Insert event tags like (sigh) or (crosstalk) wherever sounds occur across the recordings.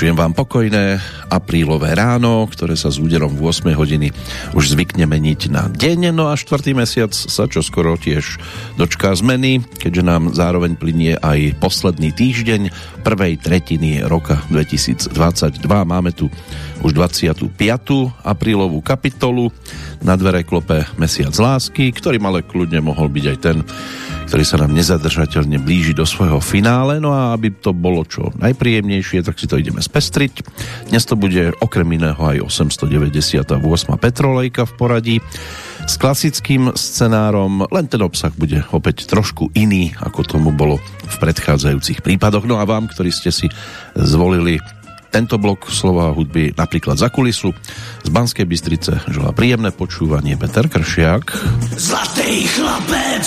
Pračujem vám pokojné aprílové ráno, ktoré sa s úderom v 8 hodiny už zvykne meniť na deň, no a štvrtý mesiac sa čo skoro tiež dočká zmeny, keďže nám zároveň plinie aj posledný týždeň prvej tretiny roka 2022. Máme tu už 25. aprílovú kapitolu, na dvere klope mesiac lásky, ktorý ale kľudne mohol byť aj ten, ktorý sa nám nezadržateľne blíži do svojho finále. No a aby to bolo čo najpríjemnejšie, tak si to ideme spestriť. Dnes to bude okrem iného aj 898. Petrolejka v poradí s klasickým scenárom, len ten obsah bude opäť trošku iný, ako tomu bolo v predchádzajúcich prípadoch. No a vám, ktorí ste si zvolili tento blok slova hudby napríklad za kulisu z Banskej Bystrice želá príjemné počúvanie Peter Kršiak. Zlatý chlapec!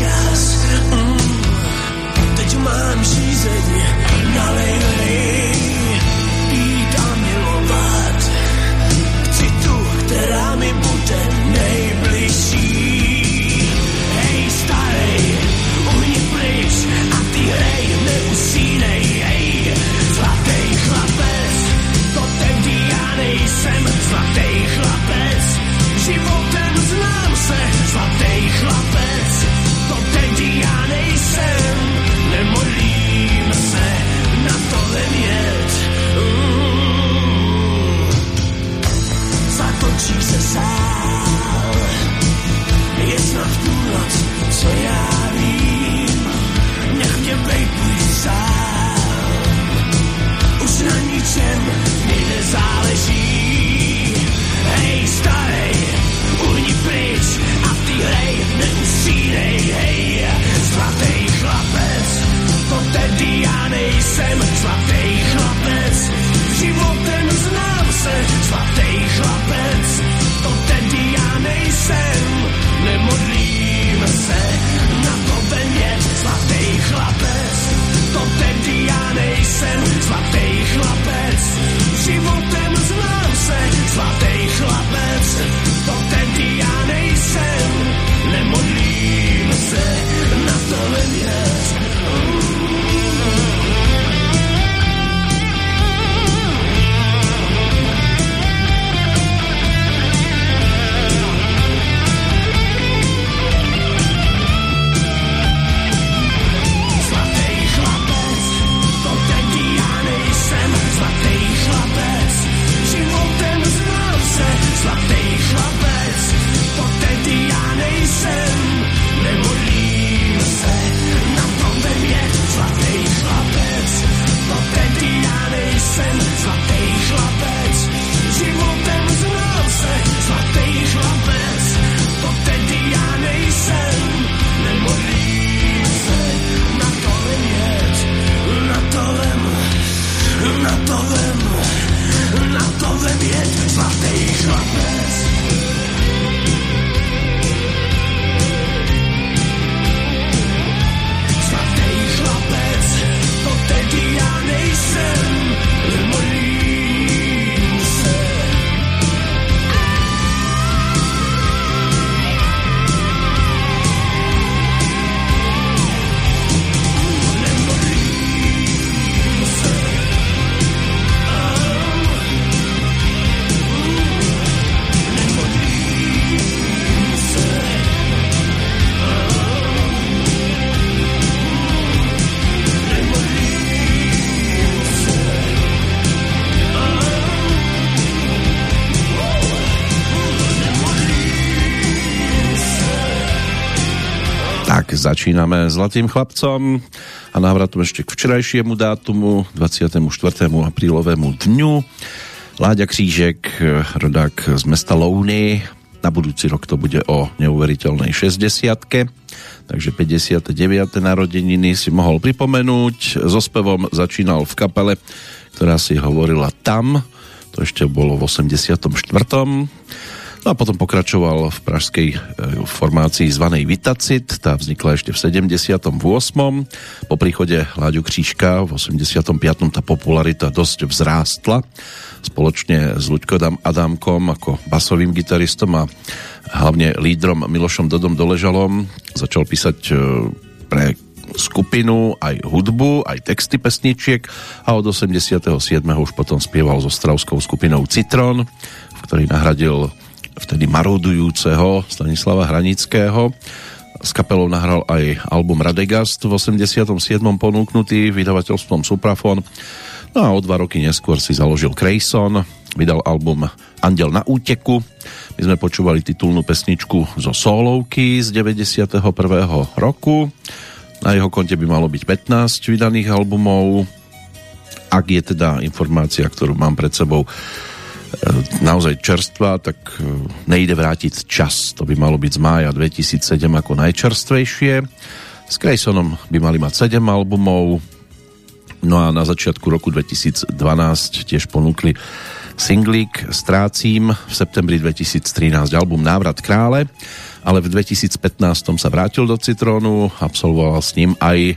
just očí sál. Je snad půlnoc, co já vím, nech mě bejtuj sám. Už mi nezáleží. Hej, starej, uhni pryč a ty hej, neusínej, hej, chlapec. To já nejsem zlatý chlapec, životem znám se, zlatý chlapec. Začíname Zlatým chlapcom a návratom ešte k včerajšiemu dátumu 24. aprílovému dňu. Láďa Křížek, rodák z mesta Louny, Na budúci rok to bude o neuveriteľnej 60 takže 59. narodeniny si mohol pripomenúť. So spevom začínal v kapele, ktorá si hovorila Tam, to ešte bolo v 84. No a potom pokračoval v pražskej e, formácii zvanej Vitacit, tá vznikla ešte v 78. Po príchode Láďu Křížka v 85. tá popularita dosť vzrástla spoločne s Luďkom Adámkom ako basovým gitaristom a hlavne lídrom Milošom Dodom Doležalom začal písať e, pre skupinu, aj hudbu, aj texty pesničiek a od 87. už potom spieval so stravskou skupinou Citron, v ktorej nahradil vtedy marodujúceho Stanislava Hranického. S kapelou nahral aj album Radegast v 87. ponúknutý vydavateľstvom Suprafon. No a o dva roky neskôr si založil Crayson, vydal album Andel na úteku. My sme počúvali titulnú pesničku zo solovky z 91. roku. Na jeho konte by malo byť 15 vydaných albumov. Ak je teda informácia, ktorú mám pred sebou, naozaj čerstvá, tak e, nejde vrátiť čas. To by malo byť z mája 2007 ako najčerstvejšie. S Graysonom by mali mať 7 albumov, no a na začiatku roku 2012 tiež ponúkli singlík Strácím, v septembri 2013 album Návrat krále, ale v 2015 sa vrátil do Citrónu, absolvoval s ním aj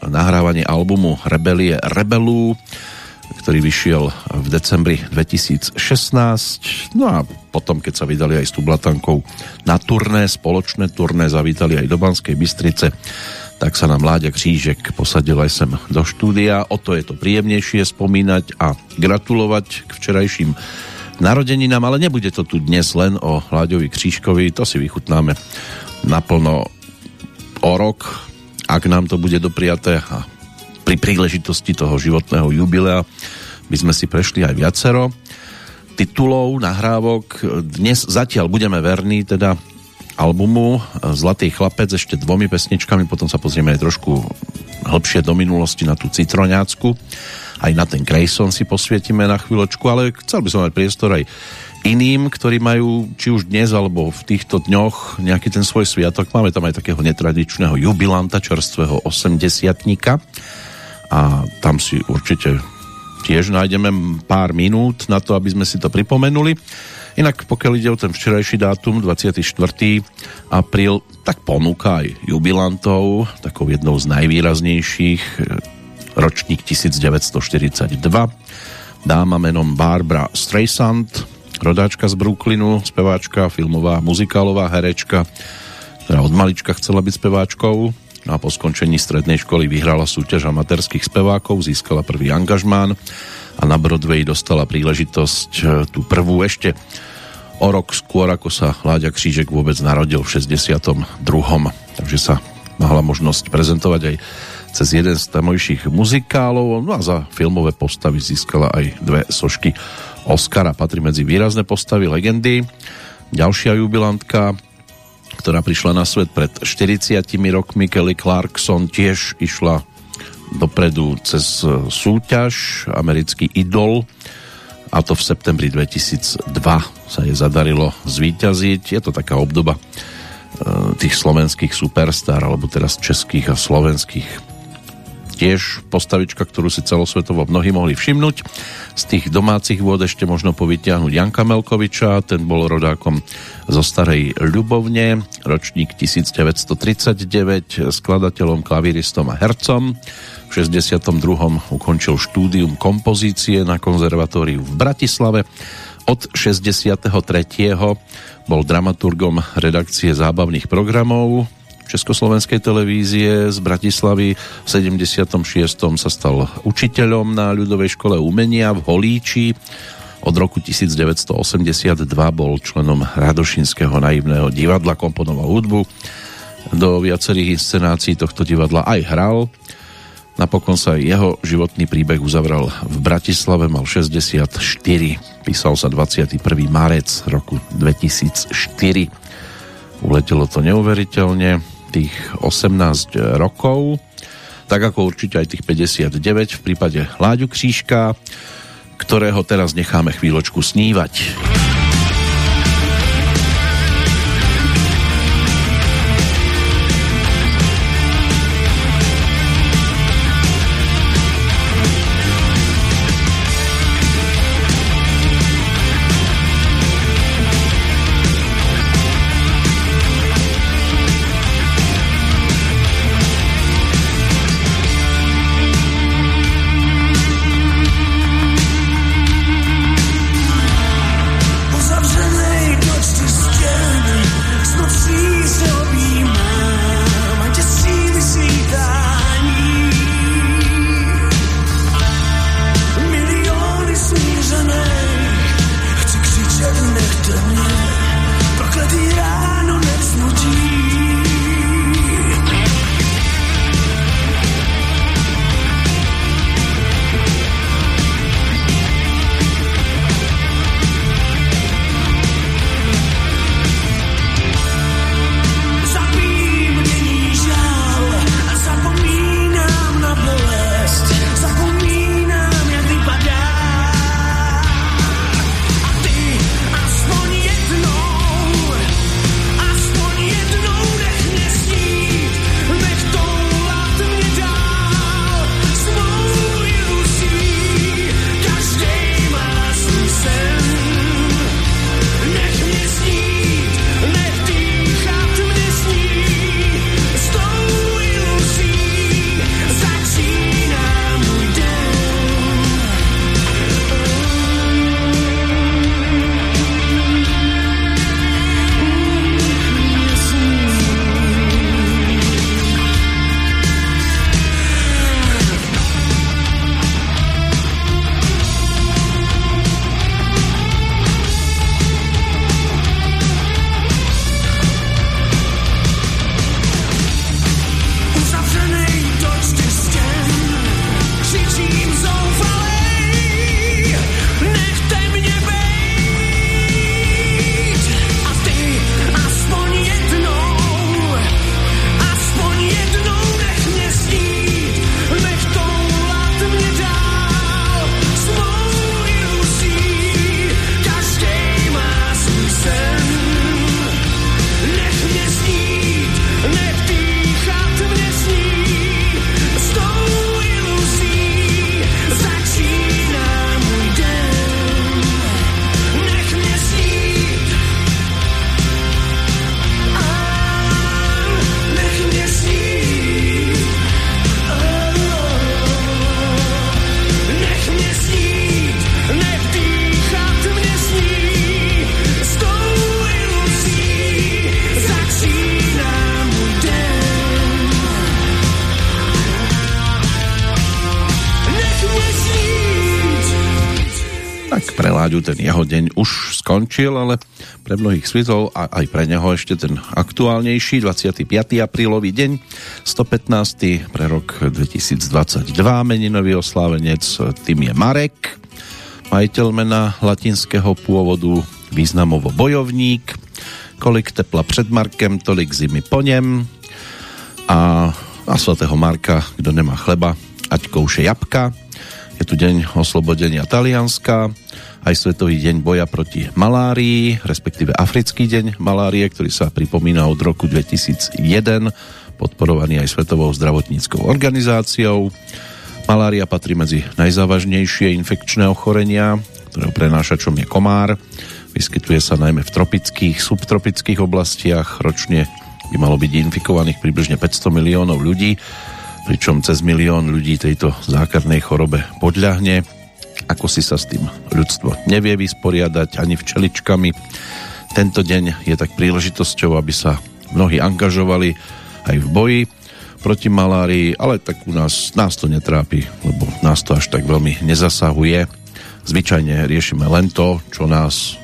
nahrávanie albumu Rebelie Rebelú, ktorý vyšiel v decembri 2016. No a potom, keď sa vydali aj s Tublatankou na turné, spoločné turné, zavítali aj do Banskej Bystrice, tak sa nám Láďa Křížek posadil aj sem do štúdia. O to je to príjemnejšie spomínať a gratulovať k včerajším narodeninám, ale nebude to tu dnes len o Láďovi Křížkovi, to si vychutnáme naplno o rok, ak nám to bude dopriaté a pri príležitosti toho životného jubilea by sme si prešli aj viacero titulov, nahrávok. Dnes zatiaľ budeme verní teda albumu Zlatý chlapec ešte dvomi pesničkami, potom sa pozrieme aj trošku hĺbšie do minulosti na tú citroňácku. Aj na ten Grayson si posvietime na chvíľočku, ale chcel by som mať priestor aj iným, ktorí majú či už dnes alebo v týchto dňoch nejaký ten svoj sviatok. Máme tam aj takého netradičného jubilanta, čerstvého 80 a tam si určite tiež nájdeme pár minút na to, aby sme si to pripomenuli. Inak pokiaľ ide o ten včerajší dátum, 24. apríl, tak ponúka aj jubilantov, takou jednou z najvýraznejších, ročník 1942. Dáma menom Barbara Streisand, rodáčka z Brooklynu, speváčka, filmová, muzikálová herečka, ktorá od malička chcela byť speváčkou, No a po skončení strednej školy vyhrala súťaž amatérských spevákov, získala prvý angažmán a na Broadway dostala príležitosť e, tú prvú ešte o rok skôr, ako sa Láďa Křížek vôbec narodil v 62. Takže sa mala možnosť prezentovať aj cez jeden z tamojších muzikálov, no a za filmové postavy získala aj dve sošky Oscara, patrí medzi výrazné postavy legendy. Ďalšia jubilantka ktorá prišla na svet pred 40 rokmi. Kelly Clarkson tiež išla dopredu cez e, súťaž Americký idol a to v septembri 2002 sa jej zadarilo zvíťaziť. Je to taká obdoba e, tých slovenských superstar, alebo teraz českých a slovenských tiež postavička, ktorú si celosvetovo mnohí mohli všimnúť. Z tých domácich vôd ešte možno povytiahnuť Janka Melkoviča, ten bol rodákom zo Starej Ľubovne, ročník 1939, skladateľom, klavíristom a hercom. V 62. ukončil štúdium kompozície na konzervatóriu v Bratislave. Od 63. bol dramaturgom redakcie zábavných programov Československej televízie z Bratislavy. V 76. sa stal učiteľom na ľudovej škole umenia v Holíči. Od roku 1982 bol členom Radošinského naivného divadla, komponoval hudbu. Do viacerých inscenácií tohto divadla aj hral. Napokon sa jeho životný príbeh uzavral v Bratislave, mal 64. Písal sa 21. marec roku 2004. Uletelo to neuveriteľne tých 18 rokov, tak ako určite aj tých 59 v prípade Láďu Křížka, ktorého teraz necháme chvíľočku snívať. Ten jeho deň už skončil, ale pre mnohých svitov a aj pre neho ešte ten aktuálnejší 25. aprílový deň 115. pre rok 2022 meninový oslávenec tým je Marek majiteľ mena latinského pôvodu významovo bojovník kolik tepla před Markem, tolik zimy po něm a na svatého Marka, kdo nemá chleba, ať kouše jabka. Je tu deň oslobodenia Talianska, aj Svetový deň boja proti malárii, respektíve Africký deň malárie, ktorý sa pripomína od roku 2001, podporovaný aj Svetovou zdravotníckou organizáciou. Malária patrí medzi najzávažnejšie infekčné ochorenia, ktorého prenášačom je komár. Vyskytuje sa najmä v tropických, subtropických oblastiach. Ročne by malo byť infikovaných približne 500 miliónov ľudí, pričom cez milión ľudí tejto zákernej chorobe podľahne. Ako si sa s tým ľudstvo nevie vysporiadať ani včeličkami. Tento deň je tak príležitosťou, aby sa mnohí angažovali aj v boji proti malárii, ale tak u nás, nás to netrápi, lebo nás to až tak veľmi nezasahuje. Zvyčajne riešime len to, čo nás,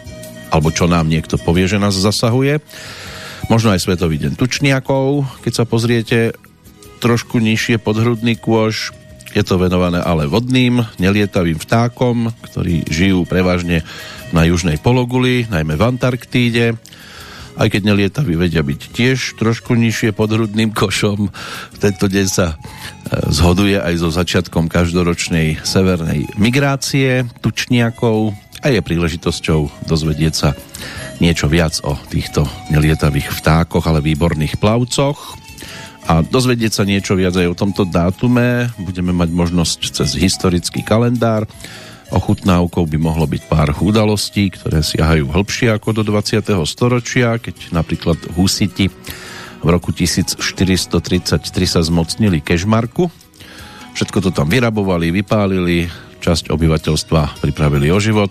alebo čo nám niekto povie, že nás zasahuje možno aj Svetový deň tučniakov, keď sa pozriete trošku nižšie podhrudný kôž, je to venované ale vodným, nelietavým vtákom, ktorí žijú prevažne na južnej pologuli, najmä v Antarktíde. Aj keď nelietaví vedia byť tiež trošku nižšie podhrudným košom, tento deň sa e, zhoduje aj so začiatkom každoročnej severnej migrácie tučniakov a je príležitosťou dozvedieť sa niečo viac o týchto nelietavých vtákoch, ale výborných plavcoch. A dozvedieť sa niečo viac aj o tomto dátume budeme mať možnosť cez historický kalendár. Ochutnávkou by mohlo byť pár udalostí, ktoré siahajú hĺbšie ako do 20. storočia, keď napríklad husiti v roku 1433 sa zmocnili Kežmarku. Všetko to tam vyrabovali, vypálili, časť obyvateľstva pripravili o život,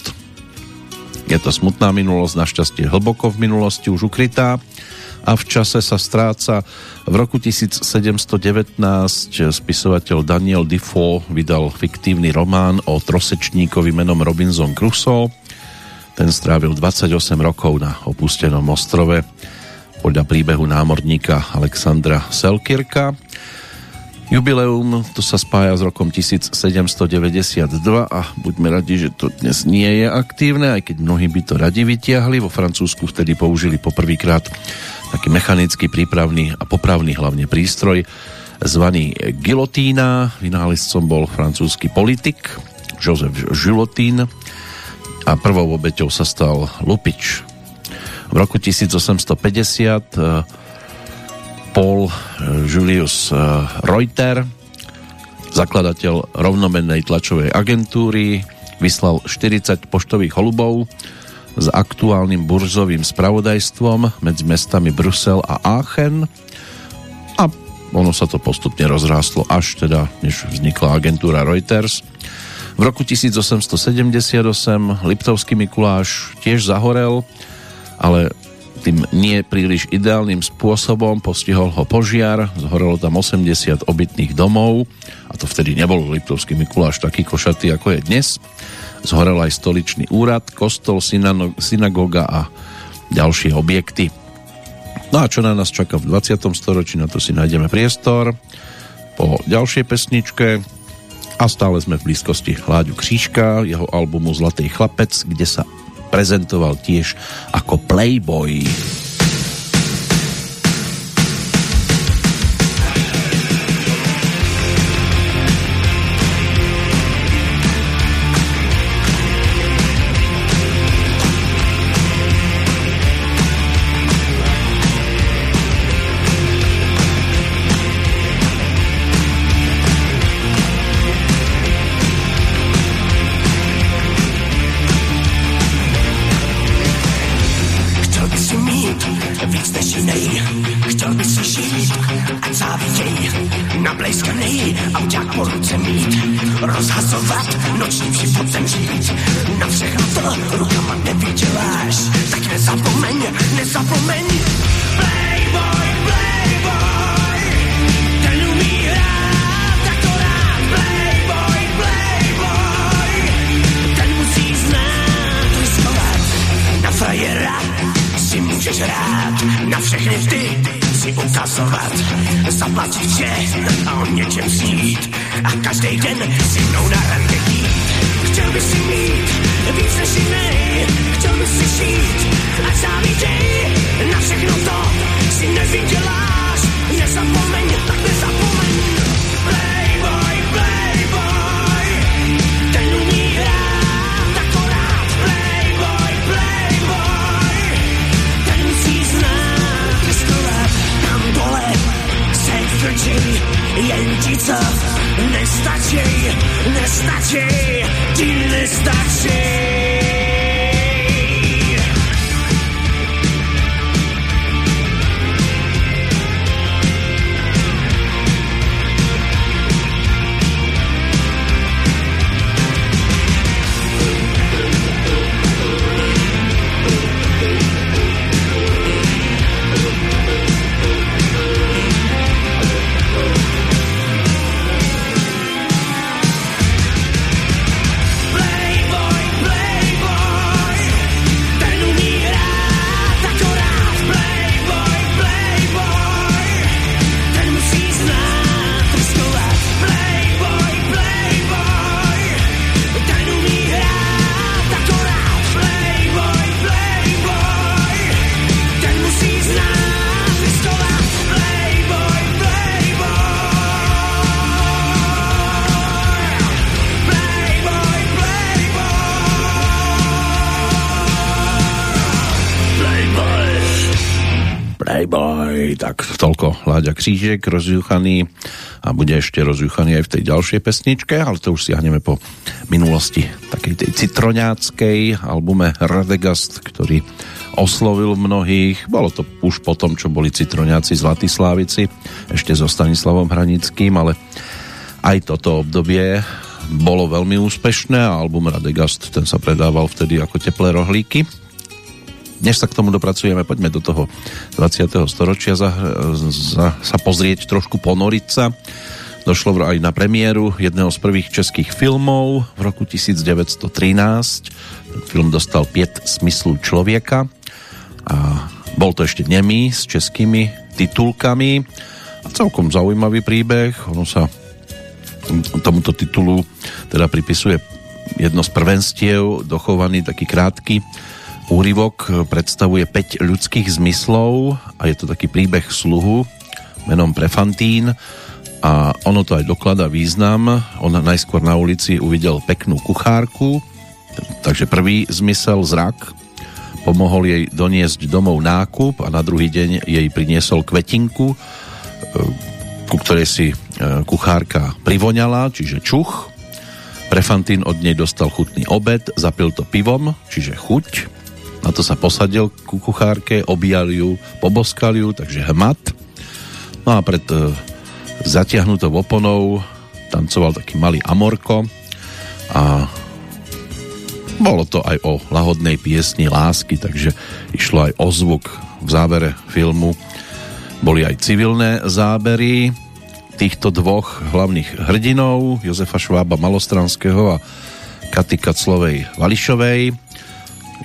je to smutná minulosť, našťastie hlboko v minulosti už ukrytá a v čase sa stráca. V roku 1719 spisovateľ Daniel Defoe vydal fiktívny román o trosečníkovi menom Robinson Crusoe. Ten strávil 28 rokov na opustenom ostrove podľa príbehu námorníka Alexandra Selkirka. Jubileum to sa spája s rokom 1792 a buďme radi, že to dnes nie je aktívne, aj keď mnohí by to radi vytiahli. Vo Francúzsku vtedy použili poprvýkrát taký mechanický prípravný a popravný hlavne prístroj zvaný gilotína. Vynálezcom bol francúzsky politik Joseph Gilotín a prvou obeťou sa stal Lupič. V roku 1850 Paul eh, Julius eh, Reuter, zakladateľ rovnomennej tlačovej agentúry, vyslal 40 poštových holubov s aktuálnym burzovým spravodajstvom medzi mestami Brusel a Aachen a ono sa to postupne rozrástlo až teda, než vznikla agentúra Reuters. V roku 1878 Liptovský Mikuláš tiež zahorel, ale tým nie príliš ideálnym spôsobom, postihol ho požiar, zhorelo tam 80 obytných domov a to vtedy nebol Liptovský Mikuláš taký košatý ako je dnes. Zhorel aj stoličný úrad, kostol, synagóga a ďalšie objekty. No a čo na nás čaká v 20. storočí, na to si nájdeme priestor po ďalšej pesničke a stále sme v blízkosti Hláďu Křížka, jeho albumu Zlatý chlapec, kde sa prezentoval tiež ako Playboy. na si nevyděláš, Křížek, rozjuchaný a bude ešte rozjuchaný aj v tej ďalšej pesničke, ale to už siahneme po minulosti takej tej citroňáckej albume Radegast, ktorý oslovil mnohých. Bolo to už po tom, čo boli citroňáci Zlatí Slávici, ešte so Stanislavom Hranickým, ale aj toto obdobie bolo veľmi úspešné a album Radegast ten sa predával vtedy ako teplé rohlíky. Než sa k tomu dopracujeme, poďme do toho 20. storočia za, za, sa pozrieť, trošku ponoriť sa. Došlo aj na premiéru jedného z prvých českých filmov v roku 1913. Ten film dostal 5 smyslu človeka a bol to ešte nemý s českými titulkami a celkom zaujímavý príbeh. Ono sa tomuto titulu teda pripisuje jedno z prvenstiev, dochovaný taký krátky úryvok, predstavuje 5 ľudských zmyslov a je to taký príbeh sluhu menom Prefantín a ono to aj doklada význam. On najskôr na ulici uvidel peknú kuchárku, takže prvý zmysel zrak pomohol jej doniesť domov nákup a na druhý deň jej priniesol kvetinku, ku ktorej si e, kuchárka privoňala, čiže čuch. Prefantín od nej dostal chutný obed, zapil to pivom, čiže chuť. Na to sa posadil ku kuchárke, objal ju, poboskal ju, takže hmat. No a pred e, zatiahnutou oponou tancoval taký malý amorko a bolo to aj o lahodnej piesni lásky, takže išlo aj o zvuk v závere filmu. Boli aj civilné zábery týchto dvoch hlavných hrdinov, Jozefa Švába Malostranského a Katy Kaclovej Vališovej.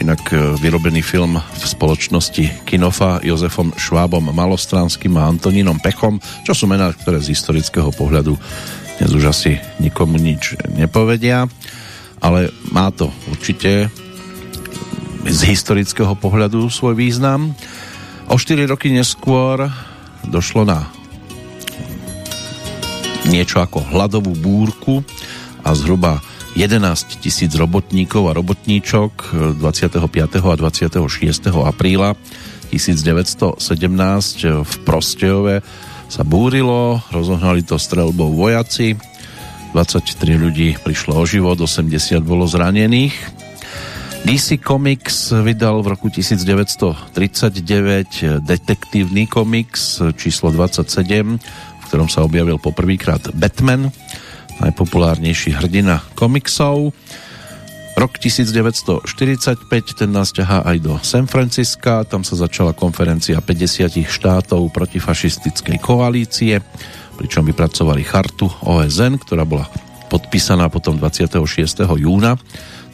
Inak e, vyrobený film v spoločnosti Kinofa Jozefom Švábom Malostranským a Antonínom Pechom, čo sú mená, ktoré z historického pohľadu dnes už asi nikomu nič nepovedia, ale má to určite z historického pohľadu svoj význam. O 4 roky neskôr došlo na niečo ako hladovú búrku a zhruba 11 tisíc robotníkov a robotníčok 25. a 26. apríla 1917 v Prostejove sa búrilo, rozohnali to strelbou vojaci, 23 ľudí prišlo o život, 80 bolo zranených. DC Comics vydal v roku 1939 detektívny komiks číslo 27, v ktorom sa objavil poprvýkrát Batman, najpopulárnejší hrdina komiksov. Rok 1945, ten nás ťahá aj do San Francisca, tam sa začala konferencia 50 štátov protifašistickej koalície, pričom vypracovali chartu OSN, ktorá bola podpísaná potom 26. júna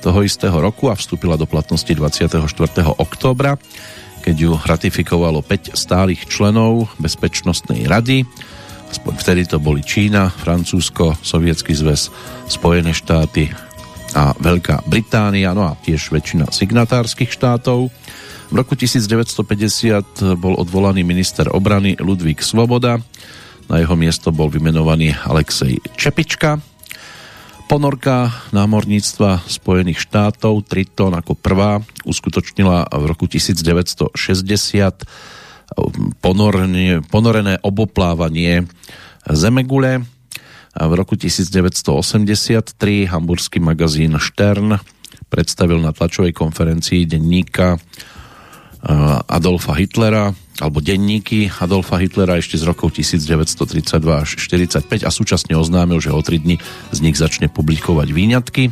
toho istého roku a vstúpila do platnosti 24. októbra, keď ju ratifikovalo 5 stálych členov Bezpečnostnej rady. Vtedy to boli Čína, Francúzsko, Sovietský zväz, Spojené štáty a Veľká Británia, no a tiež väčšina signatárskych štátov. V roku 1950 bol odvolaný minister obrany Ludvík Svoboda, na jeho miesto bol vymenovaný Alexej Čepička. Ponorka námorníctva Spojených štátov Triton ako prvá uskutočnila v roku 1960 ponorenie, ponorené oboplávanie Zemegule. V roku 1983 hamburský magazín Stern predstavil na tlačovej konferencii denníka Adolfa Hitlera alebo denníky Adolfa Hitlera ešte z rokov 1932 až 45 a súčasne oznámil, že o 3 dní z nich začne publikovať výňatky.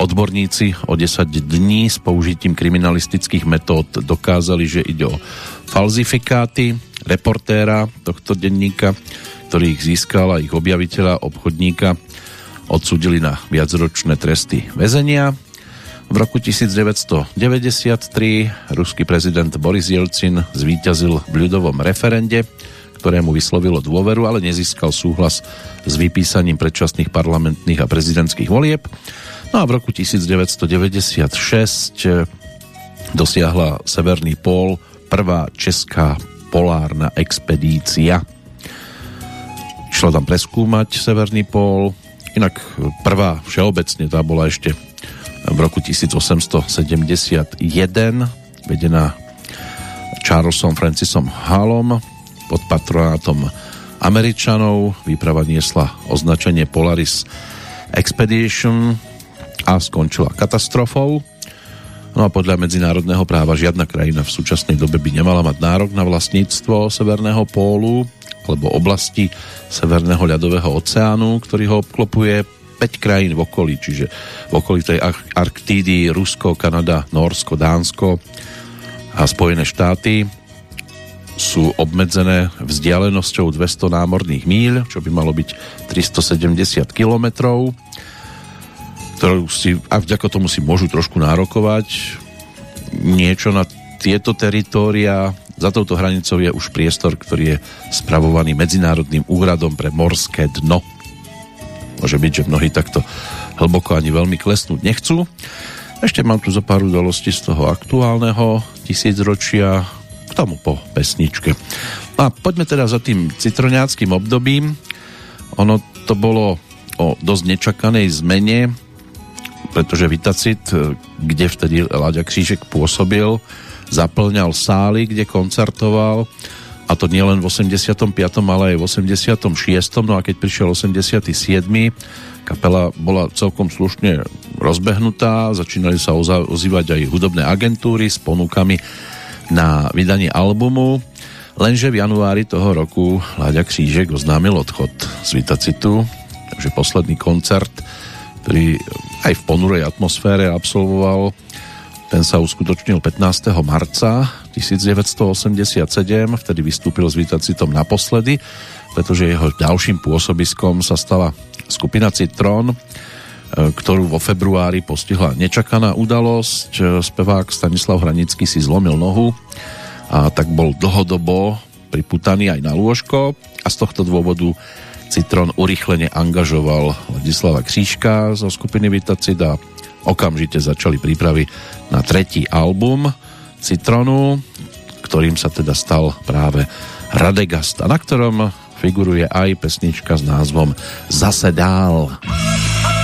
Odborníci o 10 dní s použitím kriminalistických metód dokázali, že ide o falzifikáty reportéra tohto denníka, ktorý ich získal a ich objaviteľa, obchodníka odsudili na viacročné tresty väzenia v roku 1993 ruský prezident Boris Jelcin zvíťazil v ľudovom referende, ktorému vyslovilo dôveru, ale nezískal súhlas s vypísaním predčasných parlamentných a prezidentských volieb. No a v roku 1996 dosiahla Severný pól prvá česká polárna expedícia. Šlo tam preskúmať Severný pól, inak prvá všeobecne tá bola ešte v roku 1871 vedená Charlesom Francisom Hallom pod patronátom Američanov. Výprava niesla označenie Polaris Expedition a skončila katastrofou. No a podľa medzinárodného práva žiadna krajina v súčasnej dobe by nemala mať nárok na vlastníctvo Severného pólu alebo oblasti Severného ľadového oceánu, ktorý ho obklopuje 5 krajín v okolí, čiže v okolí tej Arktídy, Rusko, Kanada, Norsko, Dánsko a Spojené štáty sú obmedzené vzdialenosťou 200 námorných míľ, čo by malo byť 370 kilometrov, ktorú si, a vďako tomu si môžu trošku nárokovať niečo na tieto teritória. Za touto hranicou je už priestor, ktorý je spravovaný Medzinárodným úradom pre morské dno. Môže byť, že mnohí takto hlboko ani veľmi klesnúť nechcú. Ešte mám tu zo pár udalostí z toho aktuálneho tisícročia k tomu po pesničke. A poďme teda za tým citroňáckým obdobím. Ono to bolo o dosť nečakanej zmene, pretože Vitacit, kde vtedy Láďa Křížek pôsobil, zaplňal sály, kde koncertoval a to nielen v 85., ale aj v 86. No a keď prišiel 87. kapela bola celkom slušne rozbehnutá, začínali sa ozývať aj hudobné agentúry s ponukami na vydanie albumu, lenže v januári toho roku Láďa Křížek oznámil odchod z Vitacitu, takže posledný koncert, ktorý aj v ponurej atmosfére absolvoval, ten sa uskutočnil 15. marca 1987, vtedy vystúpil s Vitacitom naposledy, pretože jeho ďalším pôsobiskom sa stala skupina Citron, e, ktorú vo februári postihla nečakaná udalosť. E, spevák Stanislav Hranický si zlomil nohu a tak bol dlhodobo priputaný aj na lôžko a z tohto dôvodu Citron urychlene angažoval Ladislava Křížka zo skupiny Vitacit a okamžite začali prípravy na tretí album Citronu, ktorým sa teda stal práve Radegast, a na ktorom figuruje aj pesnička s názvom Zase dál. Zase dál.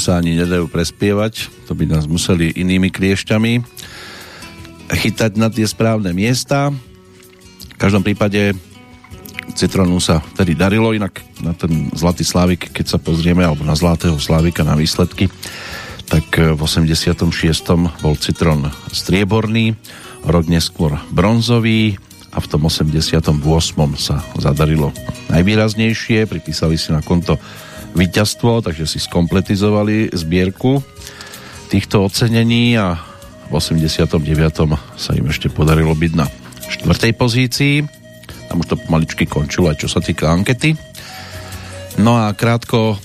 Sa ani nedajú prespievať. To by nás museli inými kliešťami chytať na tie správne miesta. V každom prípade Citronu sa tedy darilo, inak na ten Zlatý Slávik, keď sa pozrieme, alebo na Zlatého Slávika na výsledky, tak v 86. bol Citron strieborný, rok neskôr bronzový a v tom 88. sa zadarilo najvýraznejšie, pripísali si na konto víťazstvo, takže si skompletizovali zbierku týchto ocenení a v 89. sa im ešte podarilo byť na štvrtej pozícii. Tam už to pomaličky končilo aj čo sa týka ankety. No a krátko e,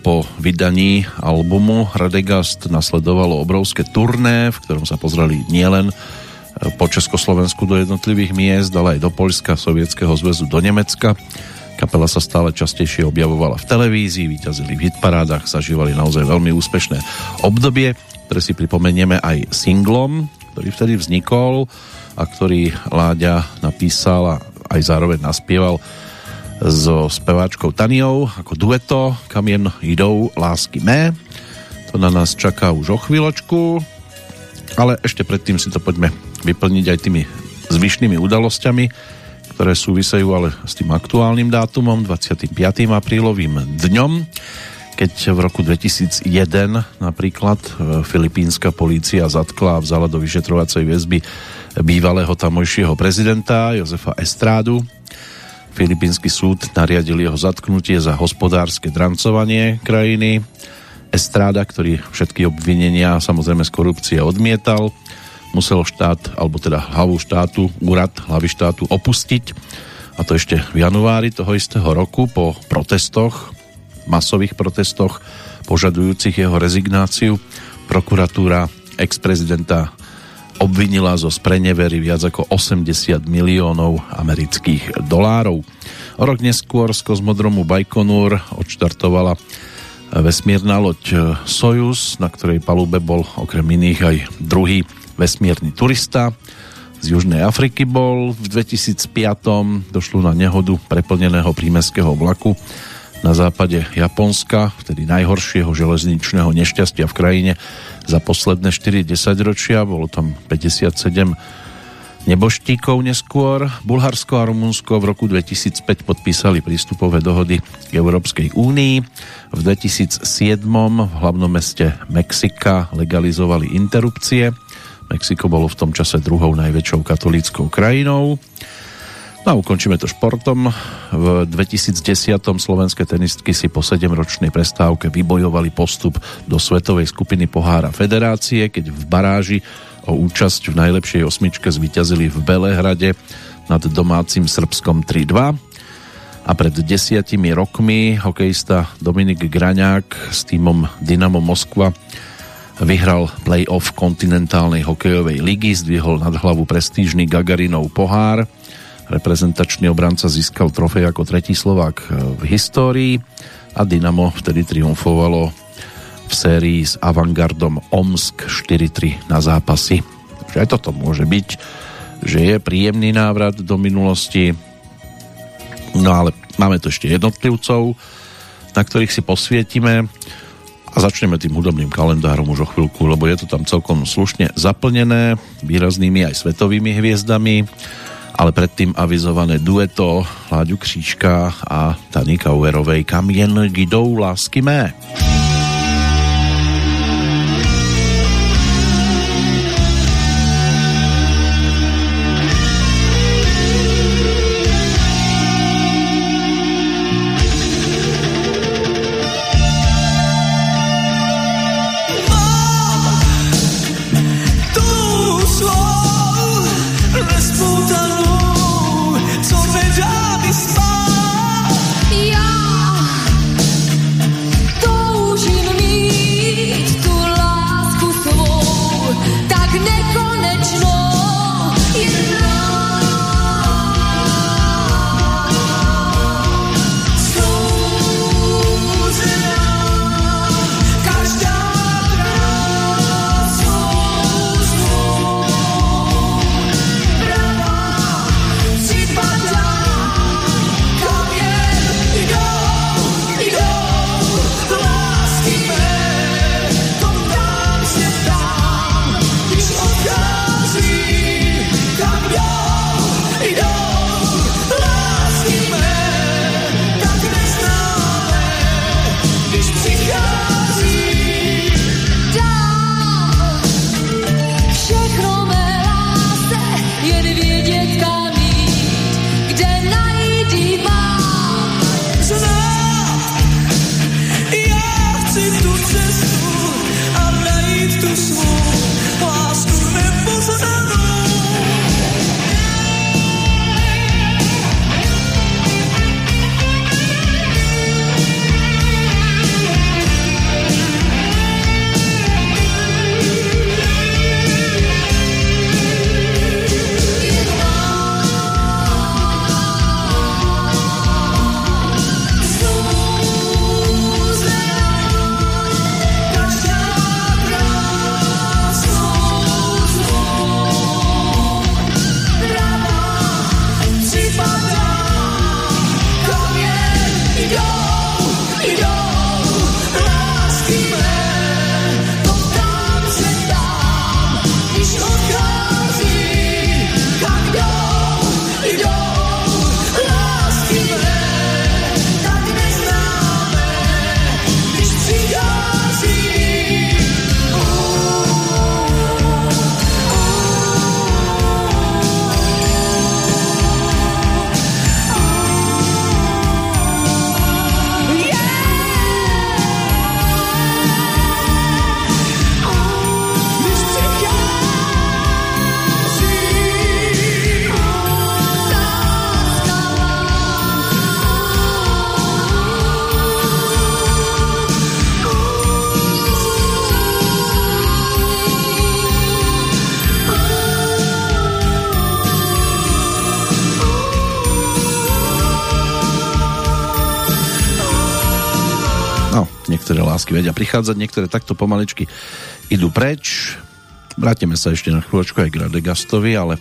po vydaní albumu Radegast nasledovalo obrovské turné, v ktorom sa pozreli nielen e, po Československu do jednotlivých miest, ale aj do Polska, Sovietskeho zväzu, do Nemecka Kapela sa stále častejšie objavovala v televízii, vyťazili v hitparádach, zažívali naozaj veľmi úspešné obdobie, ktoré si pripomenieme aj singlom, ktorý vtedy vznikol a ktorý Láďa napísal a aj zároveň naspieval so speváčkou Taniou ako dueto Kam jen jdou lásky mé. To na nás čaká už o chvíľočku, ale ešte predtým si to poďme vyplniť aj tými zvyšnými udalosťami, ktoré súvisejú ale s tým aktuálnym dátumom, 25. aprílovým dňom, keď v roku 2001 napríklad e, filipínska polícia zatkla a vzala do vyšetrovacej väzby bývalého tamojšieho prezidenta Josefa Estrádu. Filipínsky súd nariadil jeho zatknutie za hospodárske drancovanie krajiny. Estráda, ktorý všetky obvinenia samozrejme z korupcie odmietal, musel štát, alebo teda hlavu štátu, úrad hlavy štátu opustiť a to ešte v januári toho istého roku po protestoch, masových protestoch požadujúcich jeho rezignáciu. Prokuratúra ex-prezidenta obvinila zo sprenevery viac ako 80 miliónov amerických dolárov. O rok neskôr z kozmodromu Baikonur odštartovala vesmírna loď Soyuz, na ktorej palube bol okrem iných aj druhý vesmírny turista z Južnej Afriky bol. V 2005 došlo na nehodu preplneného prímeského vlaku na západe Japonska, vtedy najhoršieho železničného nešťastia v krajine za posledné 4 ročia. Bolo tam 57 neboštíkov neskôr. Bulharsko a Rumunsko v roku 2005 podpísali prístupové dohody k Európskej únii. V 2007 v hlavnom meste Mexika legalizovali interrupcie. Mexiko bolo v tom čase druhou najväčšou katolíckou krajinou. No a ukončíme to športom. V 2010. slovenské tenistky si po 7-ročnej prestávke vybojovali postup do svetovej skupiny Pohára Federácie, keď v baráži o účasť v najlepšej osmičke zvíťazili v Belehrade nad domácim Srbskom 3-2 a pred desiatimi rokmi hokejista Dominik Graňák s týmom Dynamo Moskva vyhral play-off kontinentálnej hokejovej ligy, zdvihol nad hlavu prestížny Gagarinov pohár Reprezentačný obranca získal trofej ako tretí Slovák v histórii a Dynamo vtedy triumfovalo v sérii s Avangardom Omsk 4-3 na zápasy. Takže aj toto môže byť, že je príjemný návrat do minulosti. No ale máme tu ešte jednotlivcov, na ktorých si posvietime a začneme tým hudobným kalendárom už o chvíľku, lebo je to tam celkom slušne zaplnené výraznými aj svetovými hviezdami ale predtým avizované dueto Láďu Křížka a Tany Kauerovej Kam jen jdou lásky mé. lásky vedia prichádzať, niektoré takto pomaličky idú preč. Vrátime sa ešte na chvíľočku aj k Radegastovi, ale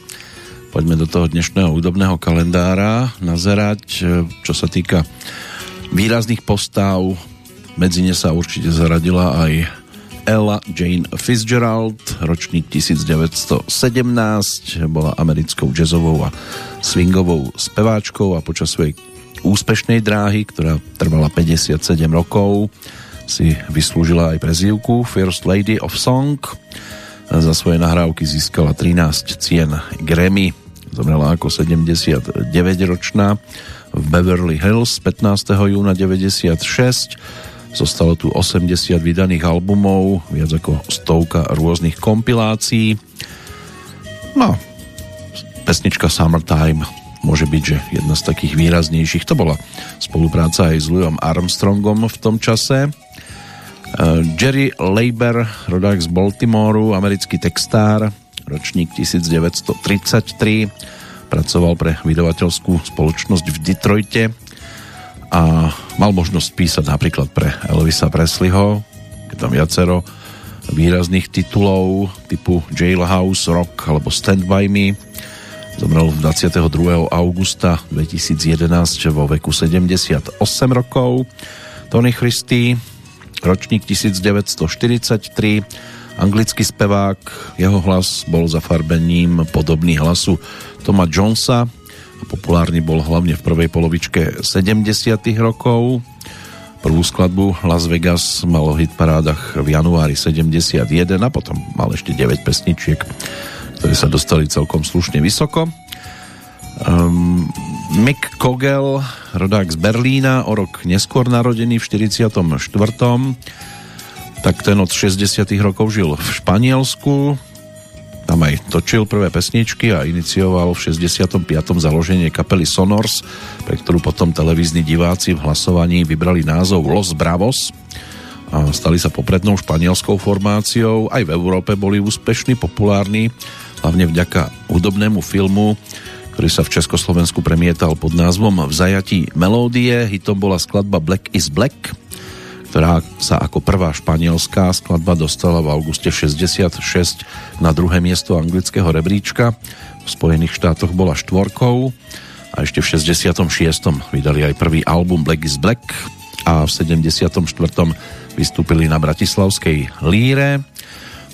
poďme do toho dnešného údobného kalendára nazerať, čo sa týka výrazných postav. Medzi ne sa určite zaradila aj Ella Jane Fitzgerald, ročník 1917, bola americkou jazzovou a swingovou speváčkou a počas svojej úspešnej dráhy, ktorá trvala 57 rokov, si vyslúžila aj prezývku First Lady of Song. Za svoje nahrávky získala 13 cien Grammy. Zomrela ako 79-ročná v Beverly Hills 15. júna 96. Zostalo tu 80 vydaných albumov, viac ako stovka rôznych kompilácií. No, pesnička Summertime môže byť, že jedna z takých výraznejších. To bola spolupráca aj s Louisom Armstrongom v tom čase. Eh, Jerry Leiber, rodák z Baltimoru, americký textár, ročník 1933, pracoval pre vydavateľskú spoločnosť v Detroite a mal možnosť písať napríklad pre Elvisa Presleyho, je tam viacero výrazných titulov typu Jailhouse Rock alebo Stand By Me. Zomrel 22. augusta 2011 vo veku 78 rokov. Tony Christie, ročník 1943, anglický spevák, jeho hlas bol zafarbením podobný hlasu Toma Jonesa populárny bol hlavne v prvej polovičke 70 rokov. Prvú skladbu Las Vegas malo hit parádach v januári 71 a potom mal ešte 9 pesničiek, ktoré sa dostali celkom slušne vysoko. Um, Mick Kogel, rodák z Berlína, o rok neskôr narodený v 44. Tak ten od 60. rokov žil v Španielsku, tam aj točil prvé pesničky a inicioval v 65. založenie kapely Sonors, pre ktorú potom televízni diváci v hlasovaní vybrali názov Los Bravos a stali sa poprednou španielskou formáciou. Aj v Európe boli úspešní, populárni, hlavne vďaka hudobnému filmu ktorý sa v Československu premietal pod názvom V zajatí melódie. Hitom bola skladba Black is Black, ktorá sa ako prvá španielská skladba dostala v auguste 66 na druhé miesto anglického rebríčka. V Spojených štátoch bola štvorkou a ešte v 66. vydali aj prvý album Black is Black a v 74. vystúpili na Bratislavskej líre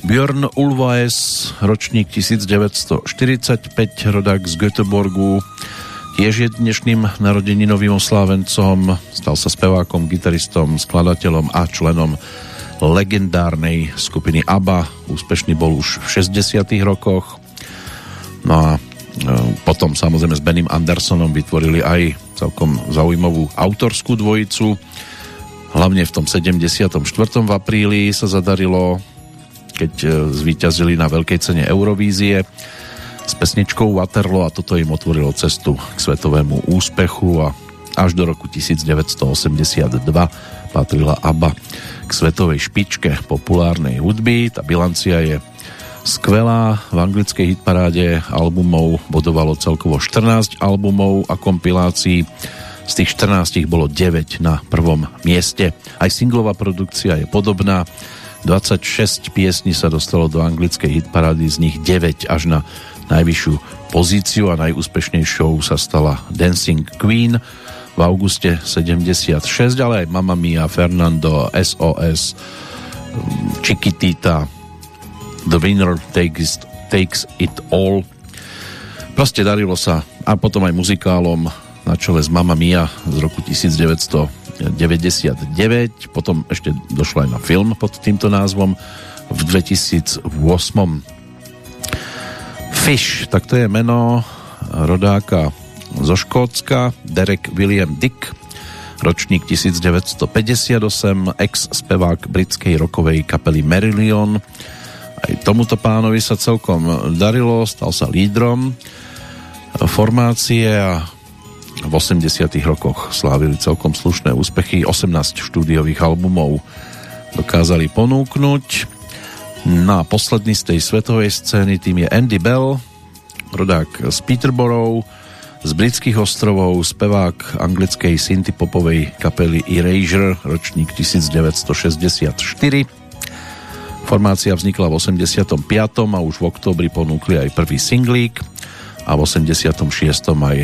Björn Ulvaes, ročník 1945, rodák z Göteborgu, tiež je dnešným narodeninovým oslávencom, stal sa spevákom, gitaristom, skladateľom a členom legendárnej skupiny ABBA. Úspešný bol už v 60 rokoch. No a e, potom samozrejme s Benim Andersonom vytvorili aj celkom zaujímavú autorskú dvojicu. Hlavne v tom 74. v apríli sa zadarilo keď e, zvíťazili na veľkej cene Eurovízie s pesničkou Waterloo a toto im otvorilo cestu k svetovému úspechu a až do roku 1982 patrila ABBA k svetovej špičke populárnej hudby. Tá bilancia je skvelá. V anglickej hitparáde albumov bodovalo celkovo 14 albumov a kompilácií. Z tých 14 bolo 9 na prvom mieste. Aj singlová produkcia je podobná 26 piesní sa dostalo do anglickej hitparády, z nich 9 až na najvyššiu pozíciu a najúspešnejšou sa stala Dancing Queen v auguste 76, ale aj Mamma Mia, Fernando, SOS, Chiquitita, The Winner Takes, takes It All. Proste darilo sa a potom aj muzikálom na čele s Mamma Mia z roku 1900 99, potom ešte došlo aj na film pod týmto názvom v 2008. Fish, tak to je meno rodáka zo Škótska, Derek William Dick, ročník 1958, ex-spevák britskej rokovej kapely Marillion. Aj tomuto pánovi sa celkom darilo, stal sa lídrom formácie a v 80 rokoch slávili celkom slušné úspechy. 18 štúdiových albumov dokázali ponúknuť. Na posledný z tej svetovej scény tým je Andy Bell, rodák z Peterborough, z britských ostrovov, spevák anglickej synthpopovej kapely Erasure, ročník 1964. Formácia vznikla v 85. a už v oktobri ponúkli aj prvý singlík a v 86. aj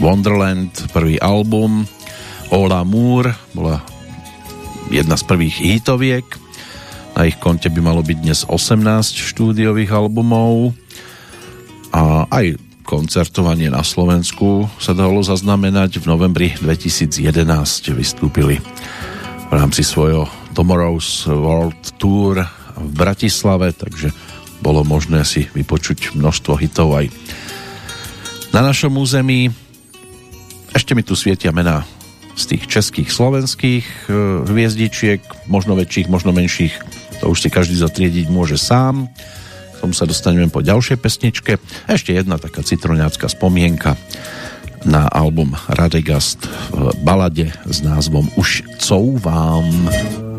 Wonderland, prvý album Ola Moore bola jedna z prvých hitoviek na ich konte by malo byť dnes 18 štúdiových albumov a aj koncertovanie na Slovensku sa dalo zaznamenať. V novembri 2011 vystúpili v rámci svojho Tomorrow's World Tour v Bratislave, takže bolo možné si vypočuť množstvo hitov aj na našom území. Ešte mi tu svietia mená z tých českých, slovenských e, hviezdičiek, možno väčších, možno menších, to už si každý zatriediť môže sám. K tomu sa dostaneme po ďalšej pesničke. Ešte jedna taká citroňácká spomienka na album Radegast v balade s názvom Už couvám. vám.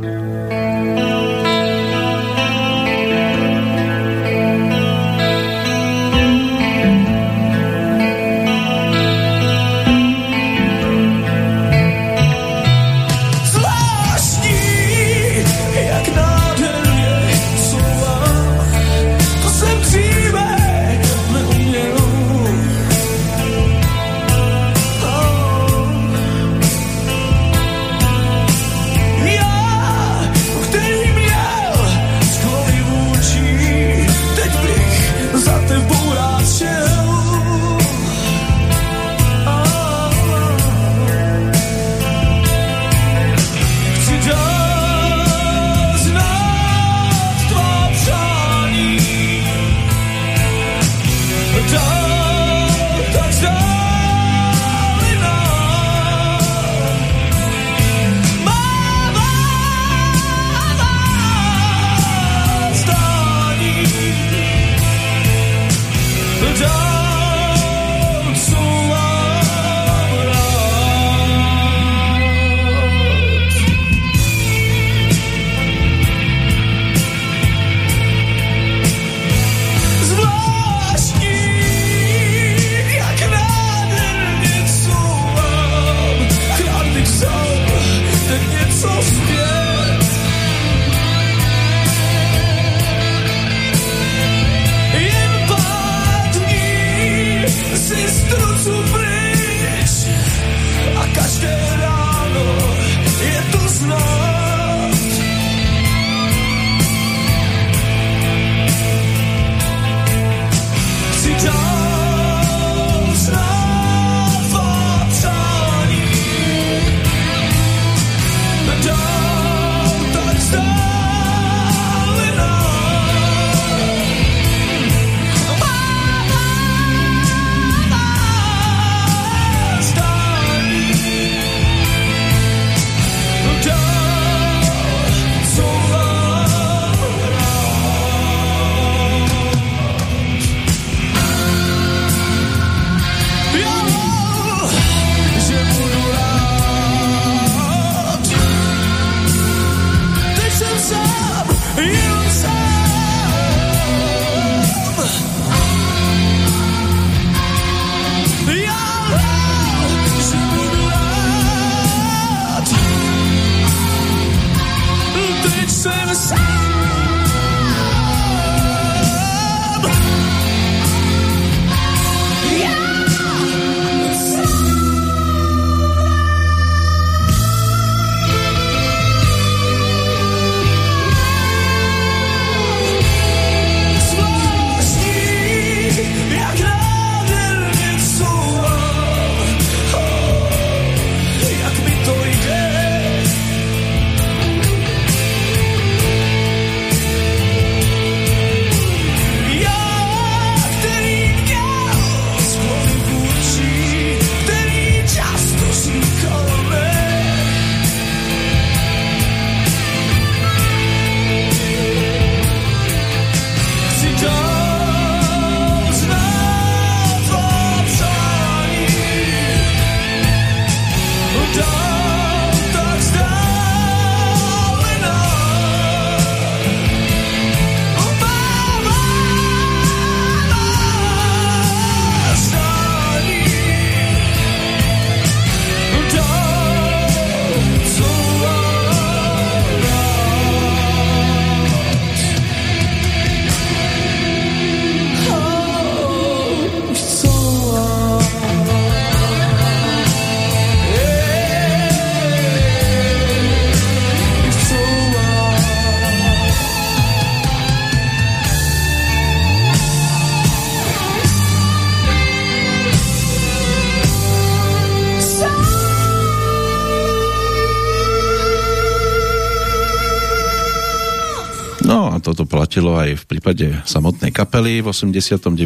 Platilo aj v prípade samotnej kapely. V 89.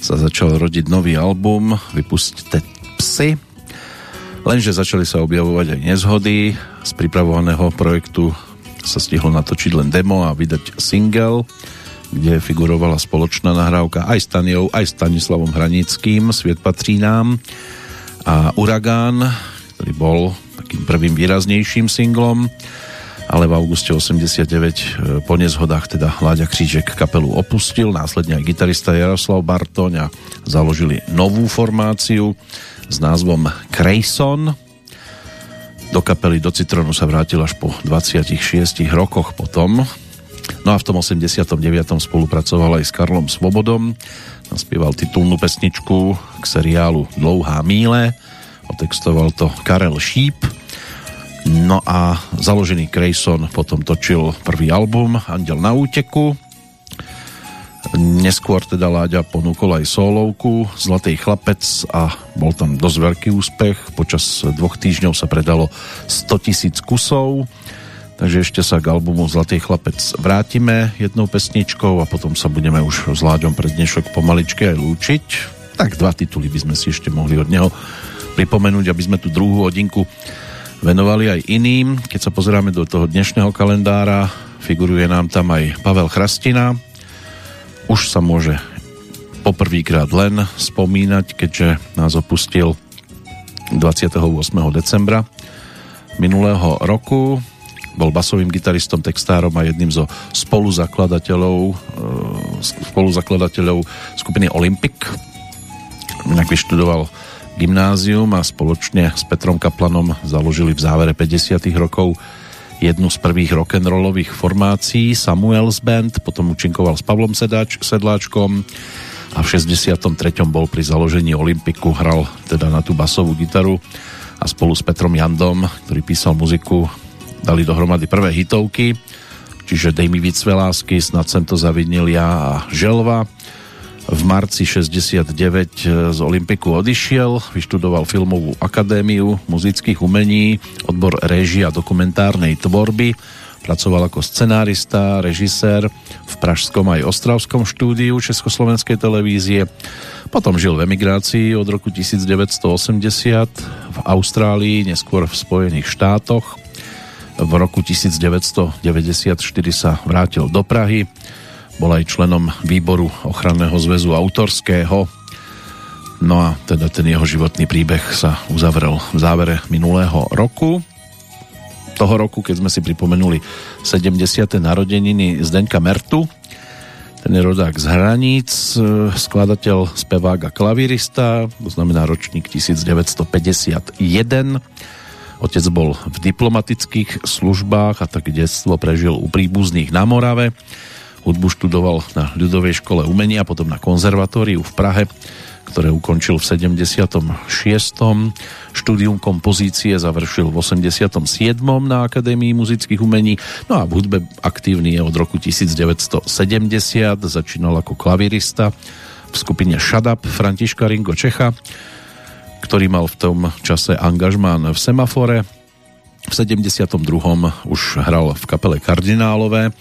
sa začal rodiť nový album Vypustite psy. Lenže začali sa objavovať aj nezhody. Z pripravovaného projektu sa stihlo natočiť len demo a vydať single, kde figurovala spoločná nahrávka aj s Taniou, aj s Stanislavom Hranickým, Sviet patrí nám a Uragán, ktorý bol takým prvým výraznejším singlom ale v auguste 89 e, po nezhodách teda Láďa Křížek kapelu opustil, následne aj gitarista Jaroslav Bartoň a založili novú formáciu s názvom Crayson. Do kapely do Citronu sa vrátil až po 26 rokoch potom. No a v tom 89. spolupracoval aj s Karlom Svobodom. Naspieval titulnú pesničku k seriálu Dlouhá míle. Otextoval to Karel Šíp No a založený Grayson potom točil prvý album Andel na úteku. Neskôr teda Láďa ponúkol aj solovku Zlatý chlapec a bol tam dosť veľký úspech. Počas dvoch týždňov sa predalo 100 tisíc kusov. Takže ešte sa k albumu Zlatý chlapec vrátime jednou pesničkou a potom sa budeme už s Láďom pred dnešok pomaličke aj lúčiť. Tak dva tituly by sme si ešte mohli od neho pripomenúť, aby sme tu druhú hodinku venovali aj iným. Keď sa pozeráme do toho dnešného kalendára, figuruje nám tam aj Pavel Chrastina. Už sa môže poprvýkrát len spomínať, keďže nás opustil 28. decembra minulého roku. Bol basovým gitaristom, textárom a jedným zo spoluzakladateľov, e, spoluzakladateľov skupiny Olympic. Inak vyštudoval gymnázium a spoločne s Petrom Kaplanom založili v závere 50. rokov jednu z prvých rock'n'rollových formácií Samuels Band, potom účinkoval s Pavlom Sedáč, Sedláčkom a v 63. bol pri založení Olympiku, hral teda na tú basovú gitaru a spolu s Petrom Jandom, ktorý písal muziku, dali dohromady prvé hitovky, čiže Dej mi víc lásky, snad sem to zavidnil ja a Želva v marci 69 e, z Olympiku odišiel, vyštudoval Filmovú akadémiu muzických umení, odbor režia dokumentárnej tvorby, pracoval ako scenárista, režisér v pražskom aj ostravskom štúdiu Československej televízie. Potom žil v emigrácii od roku 1980 v Austrálii, neskôr v Spojených štátoch. V roku 1994 sa vrátil do Prahy bol aj členom výboru ochranného zväzu autorského. No a teda ten jeho životný príbeh sa uzavrel v závere minulého roku. Toho roku, keď sme si pripomenuli 70. narodeniny Zdenka Mertu, ten je rodák z Hraníc, skladateľ, spevák a klavirista, to znamená ročník 1951. Otec bol v diplomatických službách a tak detstvo prežil u príbuzných na Morave Hudbu študoval na ľudovej škole umenia, potom na konzervatóriu v Prahe, ktoré ukončil v 76. Štúdium kompozície završil v 87. na Akadémii muzických umení. No a v hudbe aktívny je od roku 1970. Začínal ako klavirista v skupine Shadab Františka Ringo Čecha, ktorý mal v tom čase angažmán v Semafore. V 72. už hral v kapele Kardinálové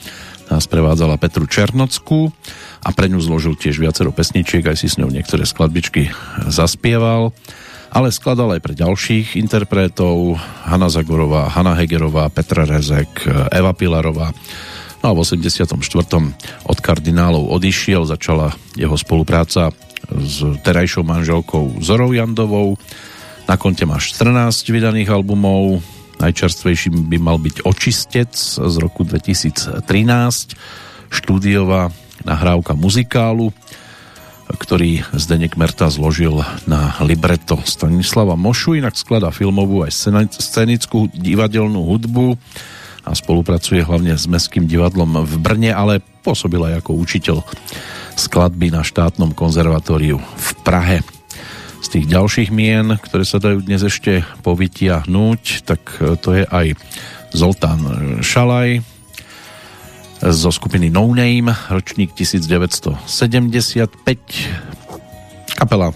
nás prevádzala Petru Černockú a pre ňu zložil tiež viacero pesničiek, aj si s ňou niektoré skladbičky zaspieval, ale skladal aj pre ďalších interpretov, Hanna Zagorová, Hanna Hegerová, Petra Rezek, Eva Pilarová. No a v 84. od kardinálov odišiel, začala jeho spolupráca s terajšou manželkou Zorou Jandovou. Na konte má 14 vydaných albumov, Najčerstvejším by mal byť Očistec z roku 2013, štúdiová nahrávka muzikálu, ktorý Zdenek Merta zložil na libretto Stanislava Mošu, inak skladá filmovú aj scenickú divadelnú hudbu a spolupracuje hlavne s Mestským divadlom v Brne, ale pôsobil aj ako učiteľ skladby na štátnom konzervatóriu v Prahe z tých ďalších mien, ktoré sa dajú dnes ešte povytiahnuť, tak e, to je aj Zoltán Šalaj zo skupiny No Name, ročník 1975. Kapela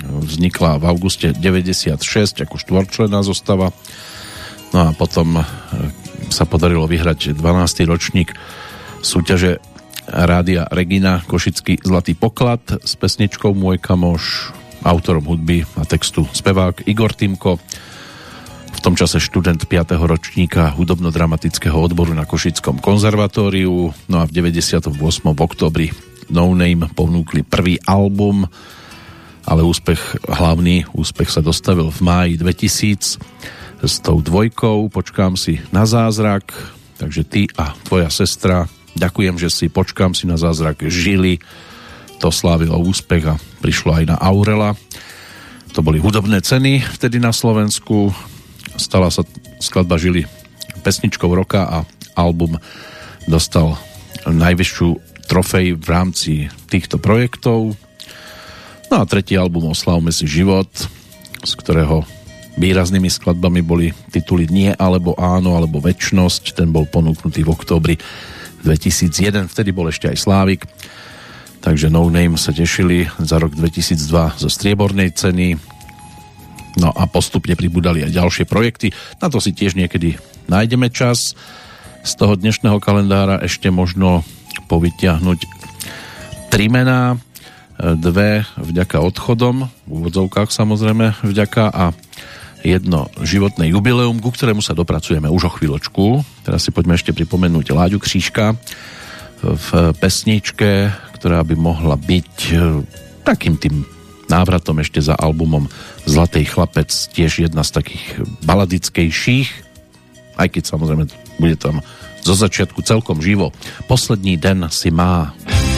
vznikla v auguste 96 ako štvorčlená zostava. No a potom e, sa podarilo vyhrať 12. ročník súťaže Rádia Regina Košický Zlatý poklad s pesničkou Môj kamoš, autorom hudby a textu spevák Igor Timko, v tom čase študent 5. ročníka hudobno-dramatického odboru na Košickom konzervatóriu, no a v 98. v oktobri No Name ponúkli prvý album, ale úspech, hlavný úspech sa dostavil v máji 2000 s tou dvojkou Počkám si na zázrak, takže ty a tvoja sestra ďakujem, že si Počkám si na zázrak žili to slávilo úspech a prišlo aj na Aurela. To boli hudobné ceny vtedy na Slovensku. Stala sa skladba Žili pesničkou roka a album dostal najvyššiu trofej v rámci týchto projektov. No a tretí album Oslavme si život, z ktorého výraznými skladbami boli tituly Nie alebo áno alebo Večnosť, ten bol ponúknutý v oktobri 2001, vtedy bol ešte aj Slávik, takže No Name sa tešili za rok 2002 zo striebornej ceny, No a postupne pribudali aj ďalšie projekty. Na to si tiež niekedy nájdeme čas. Z toho dnešného kalendára ešte možno povytiahnuť tri mená, dve vďaka odchodom, v úvodzovkách samozrejme vďaka a jedno životné jubileum, ku ktorému sa dopracujeme už o chvíľočku. Teraz si poďme ešte pripomenúť Láďu Křížka v pesničke, ktorá by mohla byť takým tým návratom ešte za albumom Zlatý chlapec, tiež jedna z takých baladickejších, aj keď samozrejme bude tam zo začiatku celkom živo. Poslední den si má. No,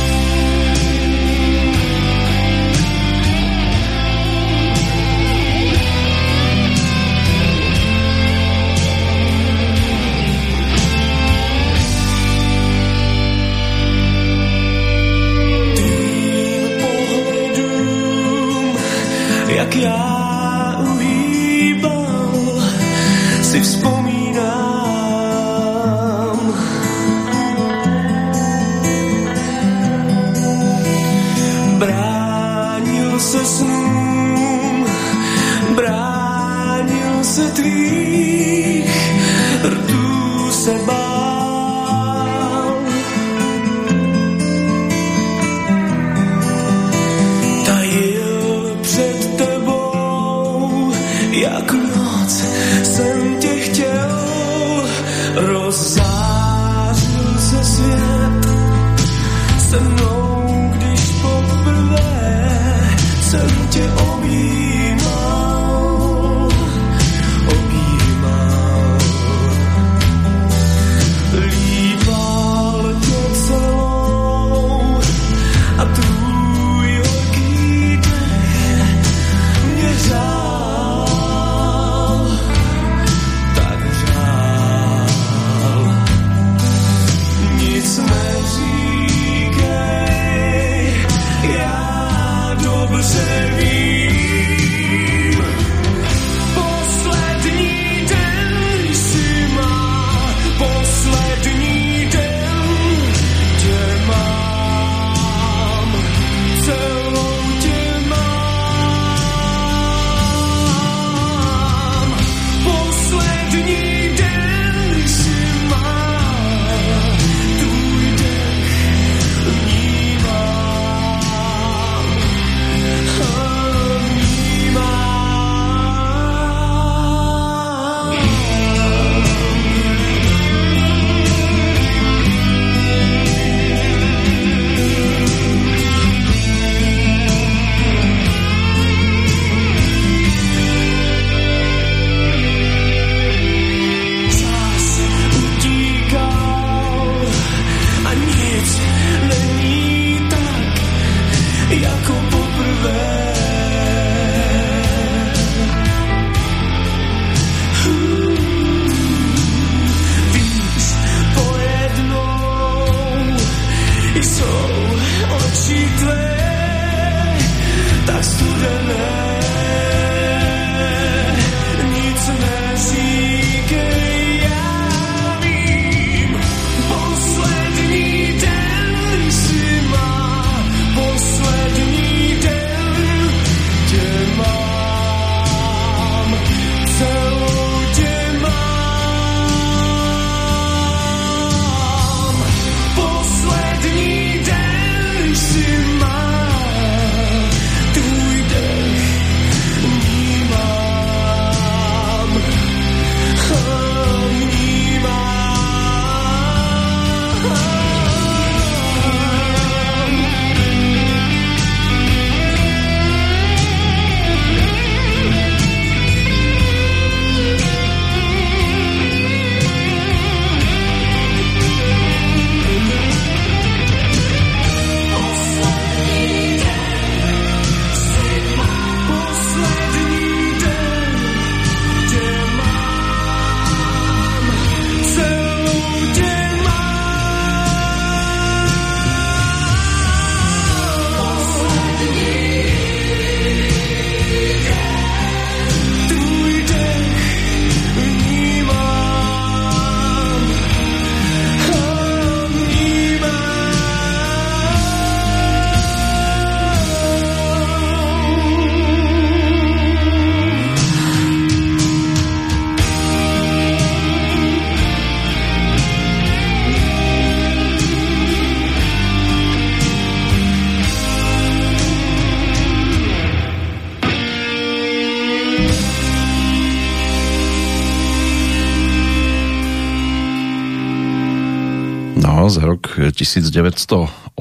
1989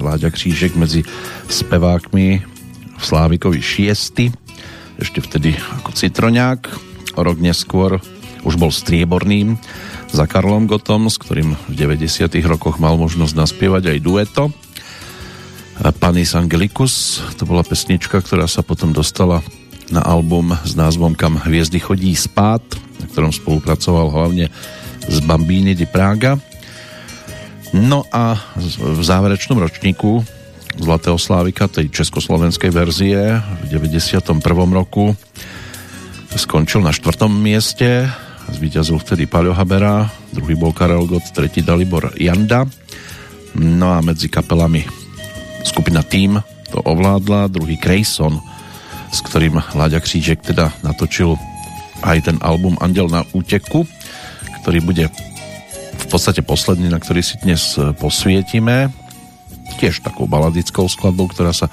Láďa Křížek medzi spevákmi v Slávikovi 6. Ešte vtedy ako citroňák. O rok neskôr už bol strieborným za Karlom Gotom, s ktorým v 90. rokoch mal možnosť naspievať aj dueto. Panis Angelicus, to bola pesnička, ktorá sa potom dostala na album s názvom Kam hviezdy chodí spát, na ktorom spolupracoval hlavne s Bambini di Praga. No a v záverečnom ročníku Zlatého Slávika, tej československej verzie v 91. roku skončil na štvrtom mieste zvíťazil vtedy Paľo Habera druhý bol Karel Gott, tretí Dalibor Janda no a medzi kapelami skupina Team to ovládla, druhý Krejson s ktorým Láďa Křížek teda natočil aj ten album Andel na úteku, ktorý bude v podstate posledný, na ktorý si dnes posvietime. Tiež takou baladickou skladbou, ktorá sa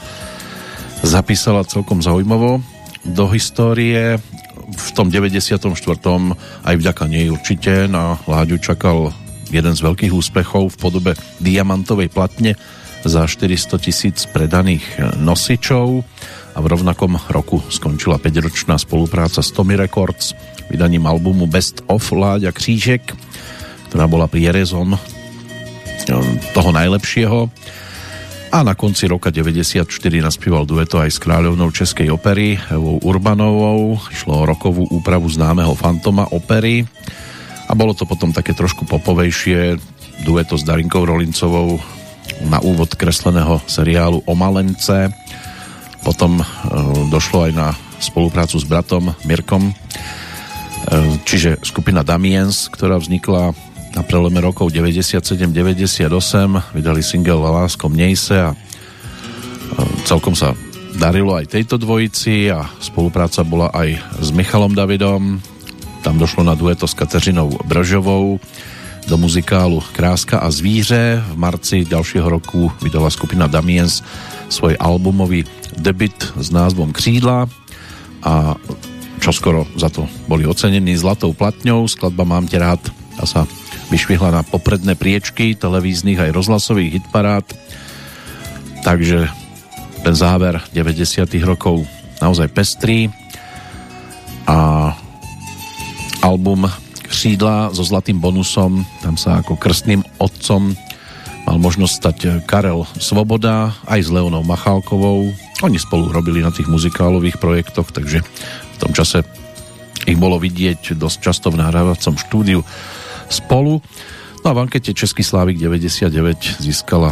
zapísala celkom zaujímavo do histórie. V tom 94. aj vďaka nej určite na Láďu čakal jeden z veľkých úspechov v podobe diamantovej platne za 400 tisíc predaných nosičov a v rovnakom roku skončila 5-ročná spolupráca s Tommy Records vydaním albumu Best of Láďa Křížek, ktorá bola prierezom toho najlepšieho. A na konci roka 94 naspieval dueto aj s kráľovnou Českej opery Evou Urbanovou. Išlo o rokovú úpravu známeho Fantoma opery. A bolo to potom také trošku popovejšie dueto s Darinkou Rolincovou na úvod kresleného seriálu O Malence. Potom e, došlo aj na spoluprácu s bratom Mirkom, e, čiže skupina Damiens, ktorá vznikla na prelome rokov 97-98, vydali single Lásko mnejse a e, celkom sa darilo aj tejto dvojici a spolupráca bola aj s Michalom Davidom, tam došlo na dueto s Kateřinou Bržovou do muzikálu Kráska a zvíře. V marci ďalšieho roku vydala skupina Damiens svoj albumový debit s názvom Křídla a čoskoro za to boli ocenení zlatou platňou. Skladba Mám te rád a sa vyšvihla na popredné priečky televíznych aj rozhlasových hitparád. Takže ten záver 90. rokov naozaj pestrý a album Křídla so zlatým bonusom, tam sa ako krstným otcom mal možnosť stať Karel Svoboda aj s Leonou Machálkovou, oni spolu robili na tých muzikálových projektoch, takže v tom čase ich bolo vidieť dosť často v nahrávacom štúdiu spolu. No a v ankete Český Slávik 99 získala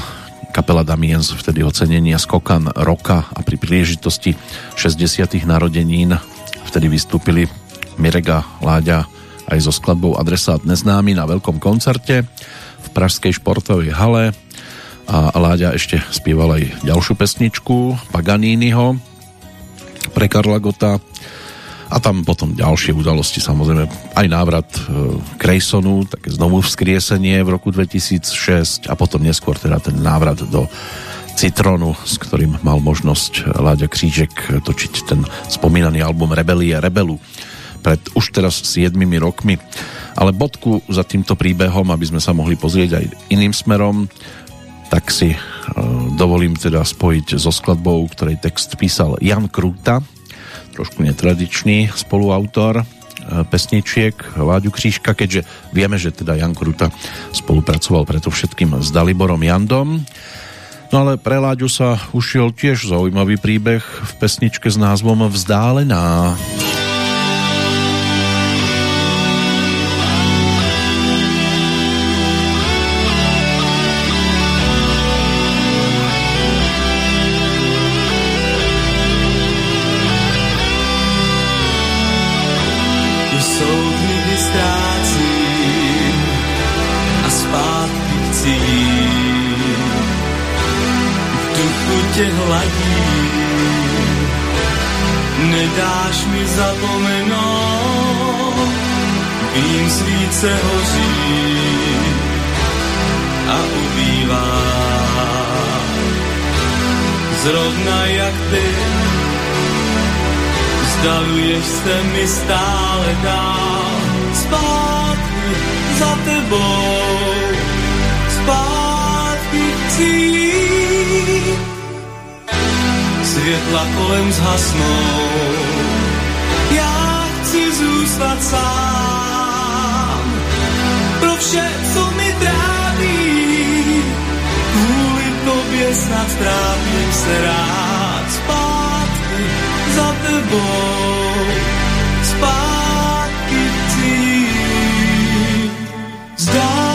kapela Damiens vtedy ocenenia Skokan roka a pri príležitosti 60. narodenín vtedy vystúpili Mirega Láďa aj so skladbou Adresát neznámy na veľkom koncerte v Pražskej športovej hale a Láďa ešte spieval aj ďalšiu pesničku Paganiniho pre Karla Gota a tam potom ďalšie udalosti samozrejme aj návrat e, Krejsonu, také znovu vzkriesenie v roku 2006 a potom neskôr teda ten návrat do Citronu, s ktorým mal možnosť Láďa Křížek točiť ten spomínaný album Rebelie Rebelu pred už teraz 7 rokmi. Ale bodku za týmto príbehom, aby sme sa mohli pozrieť aj iným smerom, tak si e, dovolím teda spojiť so skladbou, ktorej text písal Jan Krúta, trošku netradičný spoluautor e, pesničiek Láďu Křížka, keďže vieme, že teda Jan Kruta spolupracoval preto všetkým s Daliborom Jandom. No ale pre Láďu sa ušiel tiež zaujímavý príbeh v pesničke s názvom Vzdálená. Vzdálená. Svíce hoří a ubývá. Zrovna jak ty, vzdaluješ se mi stále dál zpátky za tebou zpátky chci. Světla kolem zhasnou, já chci zůstat sám. Vše, co mi trápí, kvůli tobě snad trápím se rád zpátky za tebou. Zpátky chci vzdálená,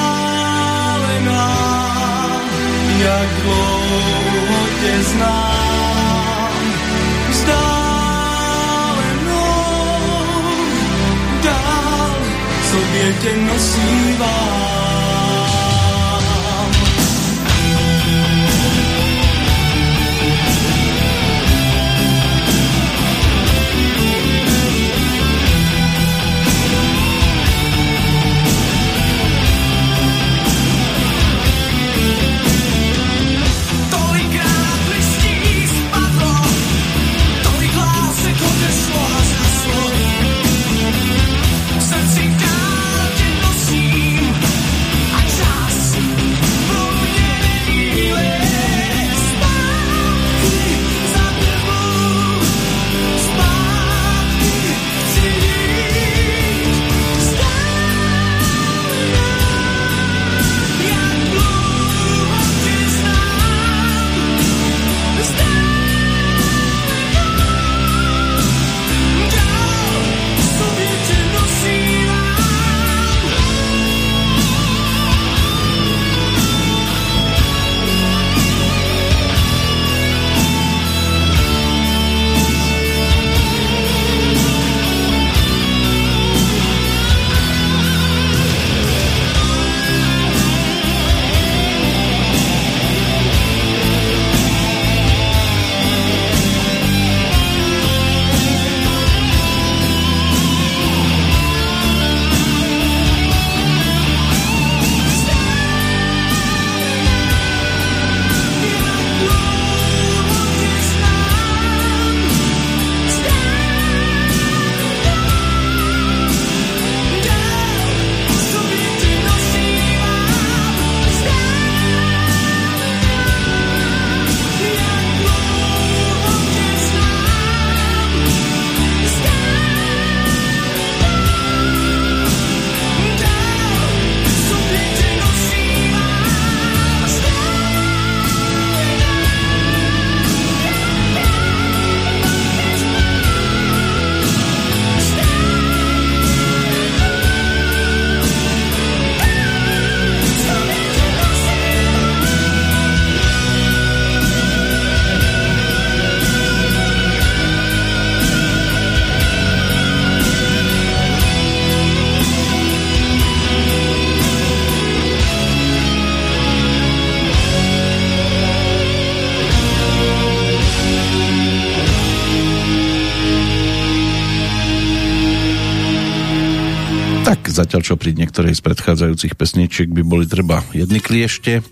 jak dlouho 点燃希望 zatiaľ, čo pri niektorej z predchádzajúcich pesničiek by boli treba jedny kliešte,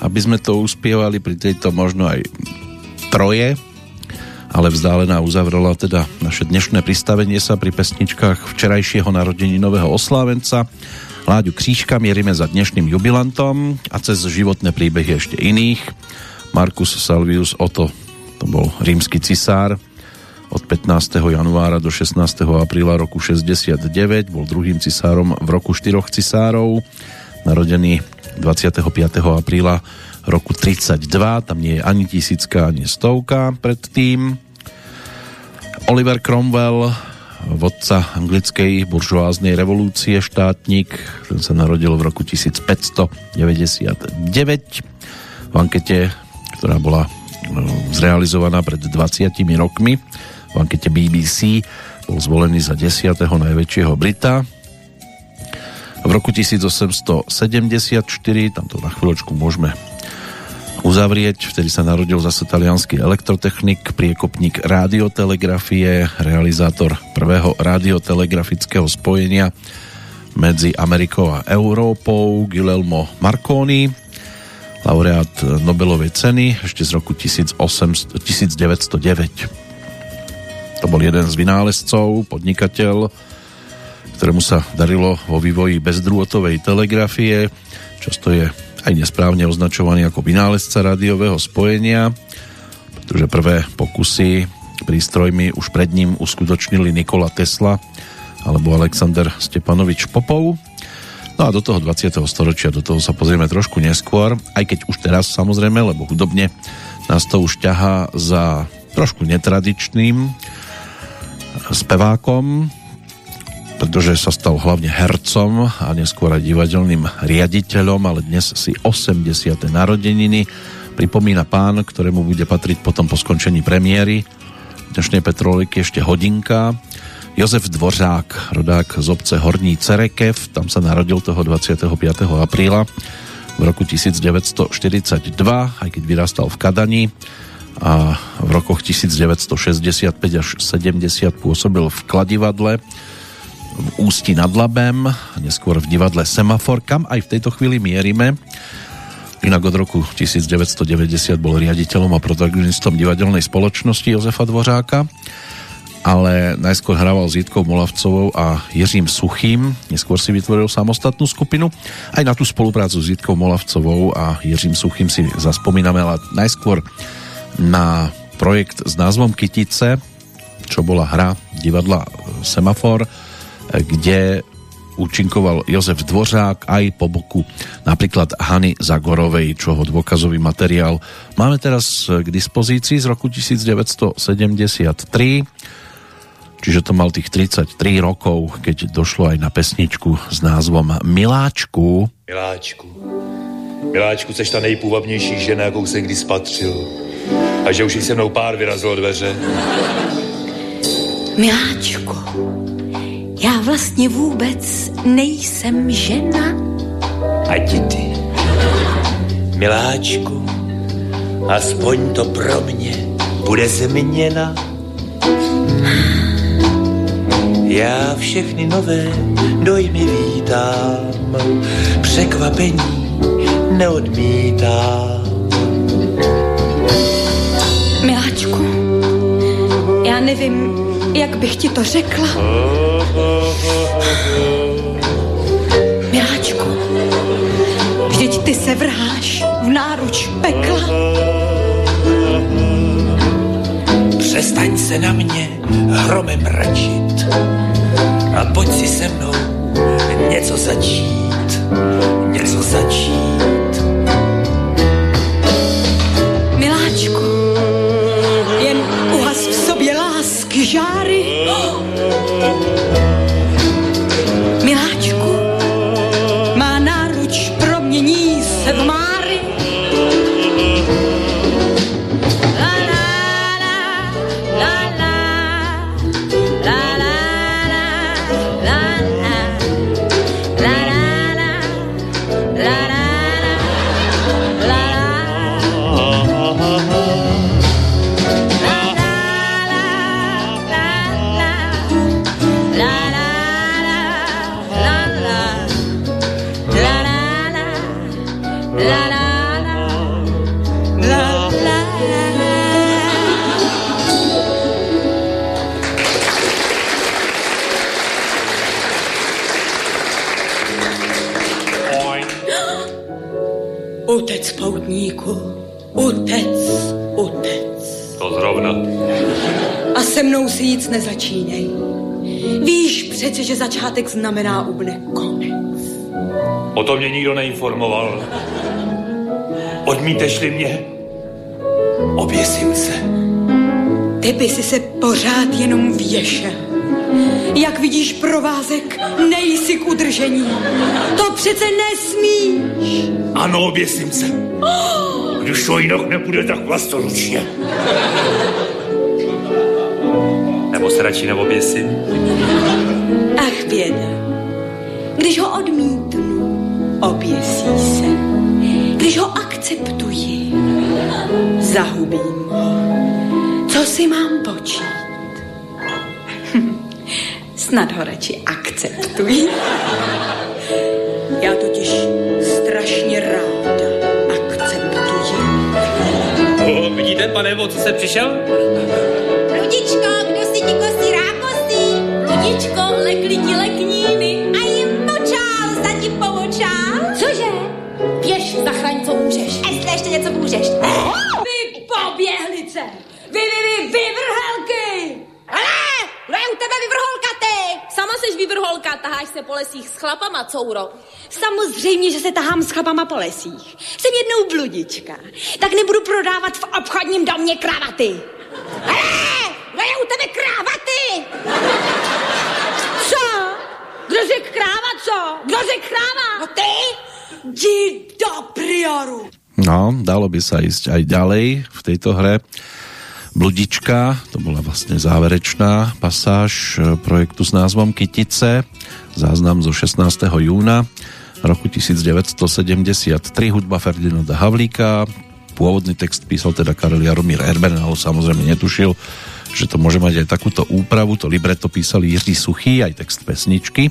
aby sme to uspievali, pri tejto možno aj troje, ale vzdálená uzavrela teda naše dnešné pristavenie sa pri pesničkách včerajšieho narodení nového oslávenca. Láďu Křížka mierime za dnešným jubilantom a cez životné príbehy ešte iných. Marcus Salvius Otto, to bol rímsky cisár, 15. januára do 16. apríla roku 69, bol druhým cisárom v roku štyroch cisárov, narodený 25. apríla roku 32, tam nie je ani tisícka, ani stovka predtým. Oliver Cromwell, vodca anglickej buržoáznej revolúcie, štátnik, ten sa narodil v roku 1599 v ankete, ktorá bola zrealizovaná pred 20 rokmi v ankete BBC bol zvolený za 10. najväčšieho Brita. V roku 1874, tam to na chvíľočku môžeme uzavrieť, vtedy sa narodil zase talianský elektrotechnik, priekopník radiotelegrafie, realizátor prvého radiotelegrafického spojenia medzi Amerikou a Európou, Guillermo Marconi, laureát Nobelovej ceny ešte z roku 1800, 1909. To bol jeden z vynálezcov, podnikateľ, ktorému sa darilo vo vývoji bezdrôtovej telegrafie. Často je aj nesprávne označovaný ako vynálezca rádiového spojenia, pretože prvé pokusy prístrojmi už pred ním uskutočnili Nikola Tesla alebo Alexander Stepanovič Popov. No a do toho 20. storočia, do toho sa pozrieme trošku neskôr, aj keď už teraz samozrejme, lebo hudobne nás to už ťahá za trošku netradičným spevákom, pretože sa stal hlavne hercom a neskôr aj divadelným riaditeľom, ale dnes si 80. narodeniny pripomína pán, ktorému bude patriť potom po skončení premiéry dnešnej Petroliky ešte hodinka. Jozef Dvořák, rodák z obce Horní Cerekev, tam sa narodil toho 25. apríla v roku 1942, aj keď vyrastal v Kadani a v rokoch 1965 až 70 pôsobil v Kladivadle v Ústi nad Labem, neskôr v divadle Semafor, kam aj v tejto chvíli mierime. Inak od roku 1990 bol riaditeľom a protagonistom divadelnej spoločnosti Jozefa Dvořáka, ale najskôr hrával s Jitkou Molavcovou a Jiřím Suchým, neskôr si vytvoril samostatnú skupinu. Aj na tú spoluprácu s Jitkou Molavcovou a Jiřím Suchým si zaspomíname, ale najskôr na projekt s názvom Kytice, čo bola hra divadla Semafor, kde účinkoval Jozef Dvořák aj po boku napríklad Hany Zagorovej, čoho dôkazový materiál máme teraz k dispozícii z roku 1973 čiže to mal tých 33 rokov, keď došlo aj na pesničku s názvom Miláčku. Miláčku, Miláčku, seš ta nejpůvabnější žena, jakou jsem kdy spatřil. A že už jí se mnou pár vyrazilo dveře. Miláčku, já vlastně vůbec nejsem žena. A ty, miláčku, aspoň to pro mě bude změna. Já všechny nové dojmy vítám, překvapení neodmítám. Miláčku, já nevím, jak bych ti to řekla. Miláčku, vždyť ty se vrháš v náruč pekla. Přestaň se na mě hromem mračit a pojď si se mnou něco začít, něco začít. Shot si nic nezačínej. Víš přece, že začátek znamená ubne konec. O tom mě nikdo neinformoval. Odmíteš-li mě? Oběsím se. Ty by si se pořád jenom věšel. Jak vidíš provázek, nejsi k udržení. To přece nesmíš. Ano, oběsím se. Když to jinak nepůjde, tak vlastoručně. Nebo se radši neoběsím? Ach, běda. Když ho odmítnu, oběsí se. Když ho akceptuji, zahubím ho. Co si mám počít? (laughs) Snad ho radši akceptuji. Já totiž strašně ráda akceptuji. O, vidíte, pane, o co se přišel? Ludičko, kdo lekli ti lekníny a jim močál za ti pomočál. Cože? Běž, zachraň, co můžeš. Jestli ještě něco můžeš. Eh? Vy poběhlice! Vy, vy, vy, vyvrhelky! Ale! Kdo je u tebe vyvrholka, ty? Sama seš vyvrholka, taháš se po lesích s chlapama, couro. Samozřejmě, že se tahám s chlapama po lesích. Jsem jednou bludička, tak nebudu prodávat v obchodním domě kravaty. Ale! Kdo je u tebe kravaty? Co? Kdo řek kráva, co? Kdo řek kráva? No ty? Jdi do prioru. No, dalo by sa ísť aj ďalej v tejto hre. Bludička, to bola vlastne záverečná pasáž e, projektu s názvom Kytice, záznam zo 16. júna roku 1973, hudba Ferdinanda Havlíka, pôvodný text písal teda Karel Jaromír Erben, ale samozrejme netušil, že to môže mať aj takúto úpravu, to libreto písali Jiří Suchý, aj text pesničky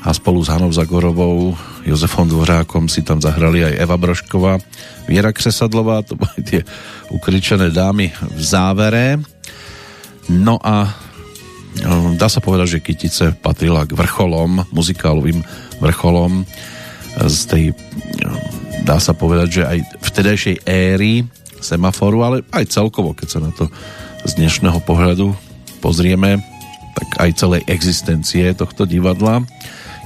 a spolu s Hanou Zagorovou, Jozefom Dvořákom si tam zahrali aj Eva Brošková, Viera Křesadlová, to boli (laughs) tie ukričené dámy v závere. No a no, dá sa povedať, že Kytice patrila k vrcholom, muzikálovým vrcholom z tej, no, dá sa povedať, že aj vtedajšej éry semaforu, ale aj celkovo, keď sa na to z dnešného pohľadu pozrieme, tak aj celej existencie tohto divadla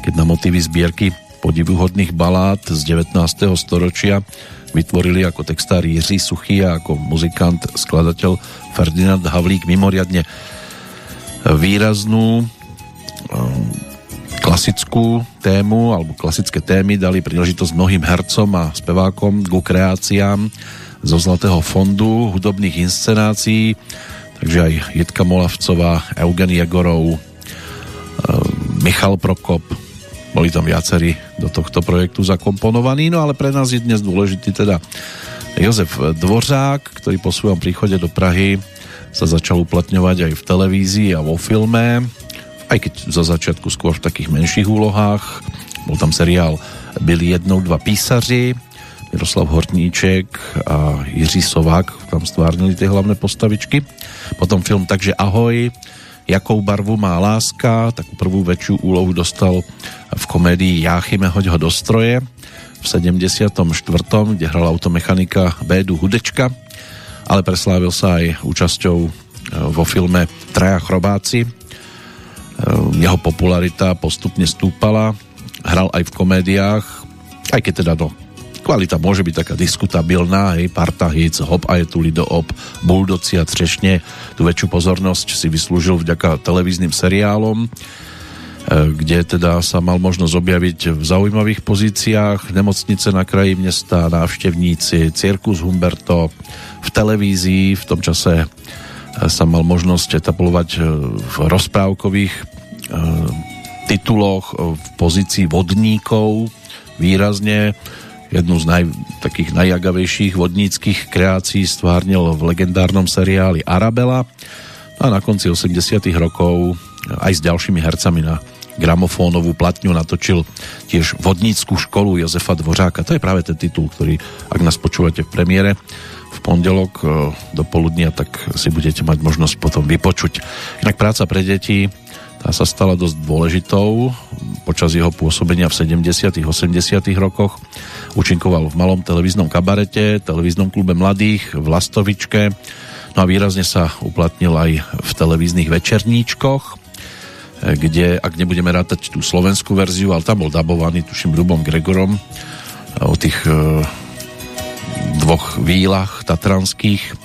keď na motivy zbierky podivuhodných balád z 19. storočia vytvorili ako textár Jiří Suchý a ako muzikant, skladateľ Ferdinand Havlík mimoriadne výraznú um, klasickú tému alebo klasické témy dali príležitosť mnohým hercom a spevákom ku kreáciám zo Zlatého fondu hudobných inscenácií takže aj Jitka Molavcová, Eugen Jagorov um, Michal Prokop boli tam viacerí do tohto projektu zakomponovaní, no ale pre nás je dnes dôležitý teda Jozef Dvořák, ktorý po svojom príchode do Prahy sa začal uplatňovať aj v televízii a vo filme, aj keď za začiatku skôr v takých menších úlohách. Bol tam seriál Byli jednou dva písaři, Miroslav Hortníček a Jiří Sovák tam stvárnili tie hlavné postavičky. Potom film Takže ahoj, Jakou barvu má láska, takú prvú väčšiu úlohu dostal v komédii Jáchyme hoď ho do stroje v 74., kde hral automechanika Bédu Hudečka, ale preslávil sa aj účasťou e, vo filme Traja chrobáci. E, jeho popularita postupne stúpala, hral aj v komédiách, aj keď teda do Kvalita môže byť taká diskutabilná, hej, parta hits, hop a je tu lido op, buldoci a třešne. Tu väčšiu pozornosť si vyslúžil vďaka televíznym seriálom, e, kde teda sa mal možnosť objaviť v zaujímavých pozíciách, nemocnice na kraji mesta, návštevníci, Cirkus Humberto, v televízii, v tom čase e, sa mal možnosť etaplovať e, v rozprávkových tituloch v pozícii vodníkov výrazne jednu z naj, takých najjagavejších vodníckých kreácií stvárnil v legendárnom seriáli Arabela a na konci 80 rokov aj s ďalšími hercami na gramofónovú platňu natočil tiež vodníckú školu Jozefa Dvořáka. To je práve ten titul, ktorý, ak nás počúvate v premiére v pondelok e, do poludnia, tak si budete mať možnosť potom vypočuť. Inak práca pre deti tá sa stala dosť dôležitou počas jeho pôsobenia v 70 80 rokoch. Účinkoval v malom televíznom kabarete, televíznom klube mladých, v Lastovičke, no a výrazne sa uplatnil aj v televíznych večerníčkoch, kde, ak nebudeme rátať tú slovenskú verziu, ale tam bol dabovaný, tuším, Ľubom Gregorom o tých e, dvoch výlach tatranských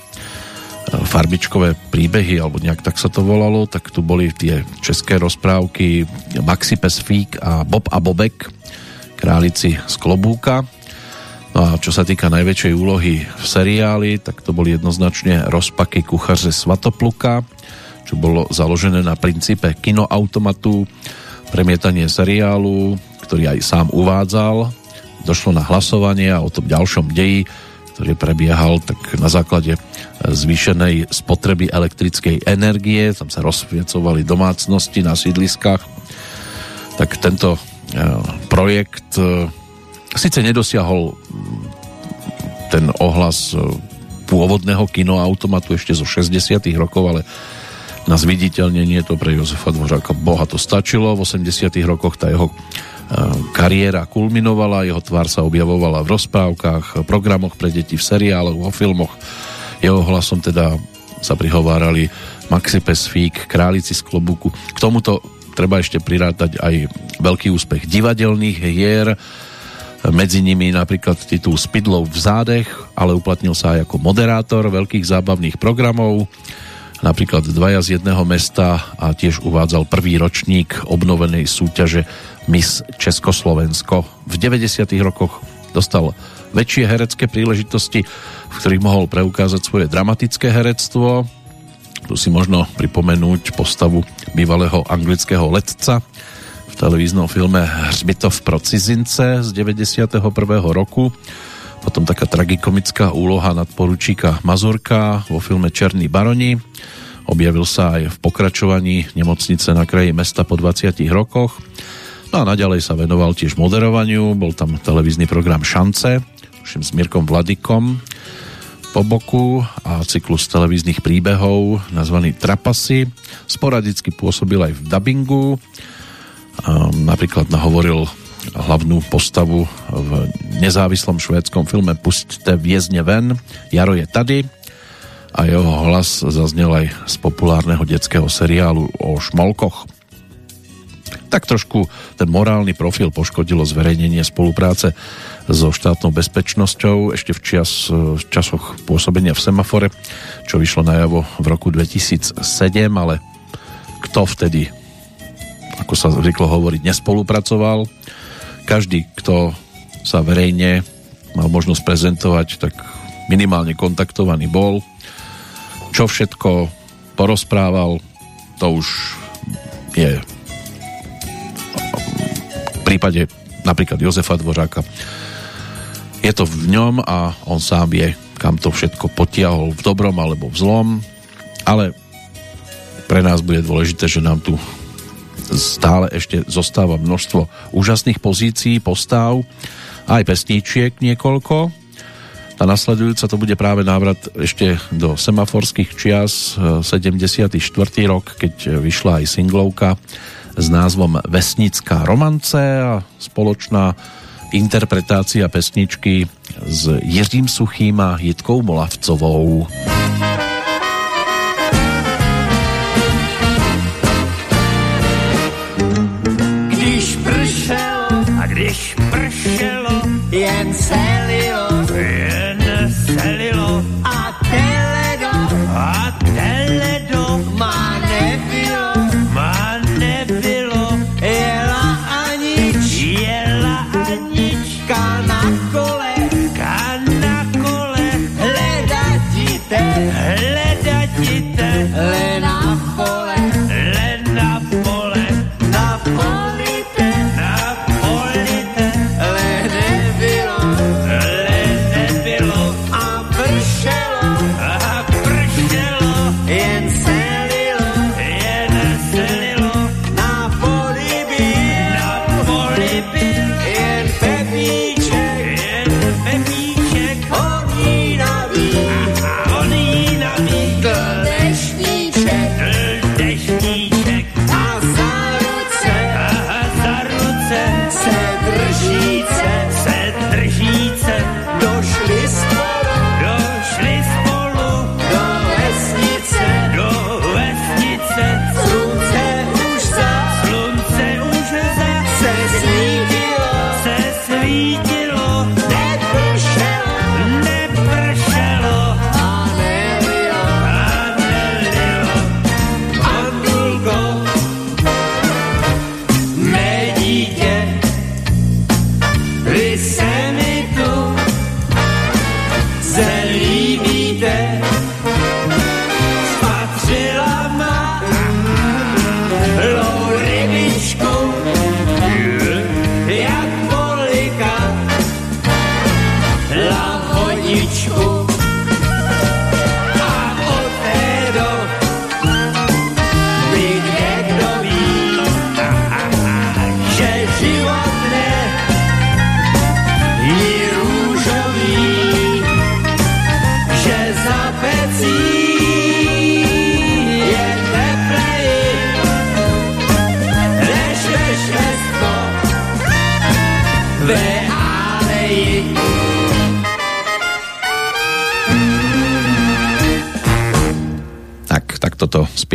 farbičkové príbehy, alebo nejak tak sa to volalo, tak tu boli tie české rozprávky Maxi Pesfík a Bob a Bobek, králici z klobúka. No a čo sa týka najväčšej úlohy v seriáli, tak to boli jednoznačne rozpaky kuchaře Svatopluka, čo bolo založené na princípe kinoautomatu, premietanie seriálu, ktorý aj sám uvádzal. Došlo na hlasovanie a o tom ďalšom deji ktorý prebiehal tak na základe zvýšenej spotreby elektrickej energie, tam sa rozsviecovali domácnosti na sídliskách, tak tento e, projekt e, síce nedosiahol ten ohlas e, pôvodného kinoautomatu ešte zo 60 rokov, ale na zviditeľnenie to pre Jozefa Dvořáka boha to stačilo. V 80 rokoch tá jeho kariéra kulminovala, jeho tvár sa objavovala v rozprávkach, programoch pre deti, v seriáloch, vo filmoch. Jeho hlasom teda sa prihovárali Maxi Pesfík, Králici z klobuku. K tomuto treba ešte prirátať aj veľký úspech divadelných hier, medzi nimi napríklad titul Spidlov v zádech, ale uplatnil sa aj ako moderátor veľkých zábavných programov, napríklad Dvaja z jedného mesta a tiež uvádzal prvý ročník obnovenej súťaže Miss Československo. V 90. rokoch dostal väčšie herecké príležitosti, v ktorých mohol preukázať svoje dramatické herectvo. Tu si možno pripomenúť postavu bývalého anglického letca televíznom filme Hřbitov pro cizince z 91. roku. Potom taká tragikomická úloha nadporučíka Mazurka vo filme Černý baroni. Objavil sa aj v pokračovaní nemocnice na kraji mesta po 20 rokoch. No a naďalej sa venoval tiež moderovaniu, bol tam televízny program Šance, s Mirkom Vladikom po boku a cyklus televíznych príbehov nazvaný Trapasy. Sporadicky pôsobil aj v dubbingu, napríklad nahovoril hlavnú postavu v nezávislom švédskom filme Pusťte viezne ven, Jaro je tady. A jeho hlas zaznel aj z populárneho detského seriálu o šmolkoch. Tak trošku ten morálny profil poškodilo zverejnenie spolupráce so štátnou bezpečnosťou ešte v, čas, v časoch pôsobenia v semafore, čo vyšlo najavo v roku 2007, ale kto vtedy, ako sa zvyklo hovoriť, nespolupracoval. Každý, kto sa verejne mal možnosť prezentovať, tak minimálne kontaktovaný bol. Čo všetko porozprával, to už je prípade napríklad Jozefa Dvořáka je to v ňom a on sám vie, kam to všetko potiahol v dobrom alebo v zlom, ale pre nás bude dôležité, že nám tu stále ešte zostáva množstvo úžasných pozícií, postav a aj pesníčiek niekoľko. Tá nasledujúca to bude práve návrat ešte do semaforských čias 74. rok, keď vyšla aj singlovka s názvom Vesnická romance a spoločná interpretácia pesničky s Jiřím Suchým a Jitkou Molavcovou. Pršelo, jen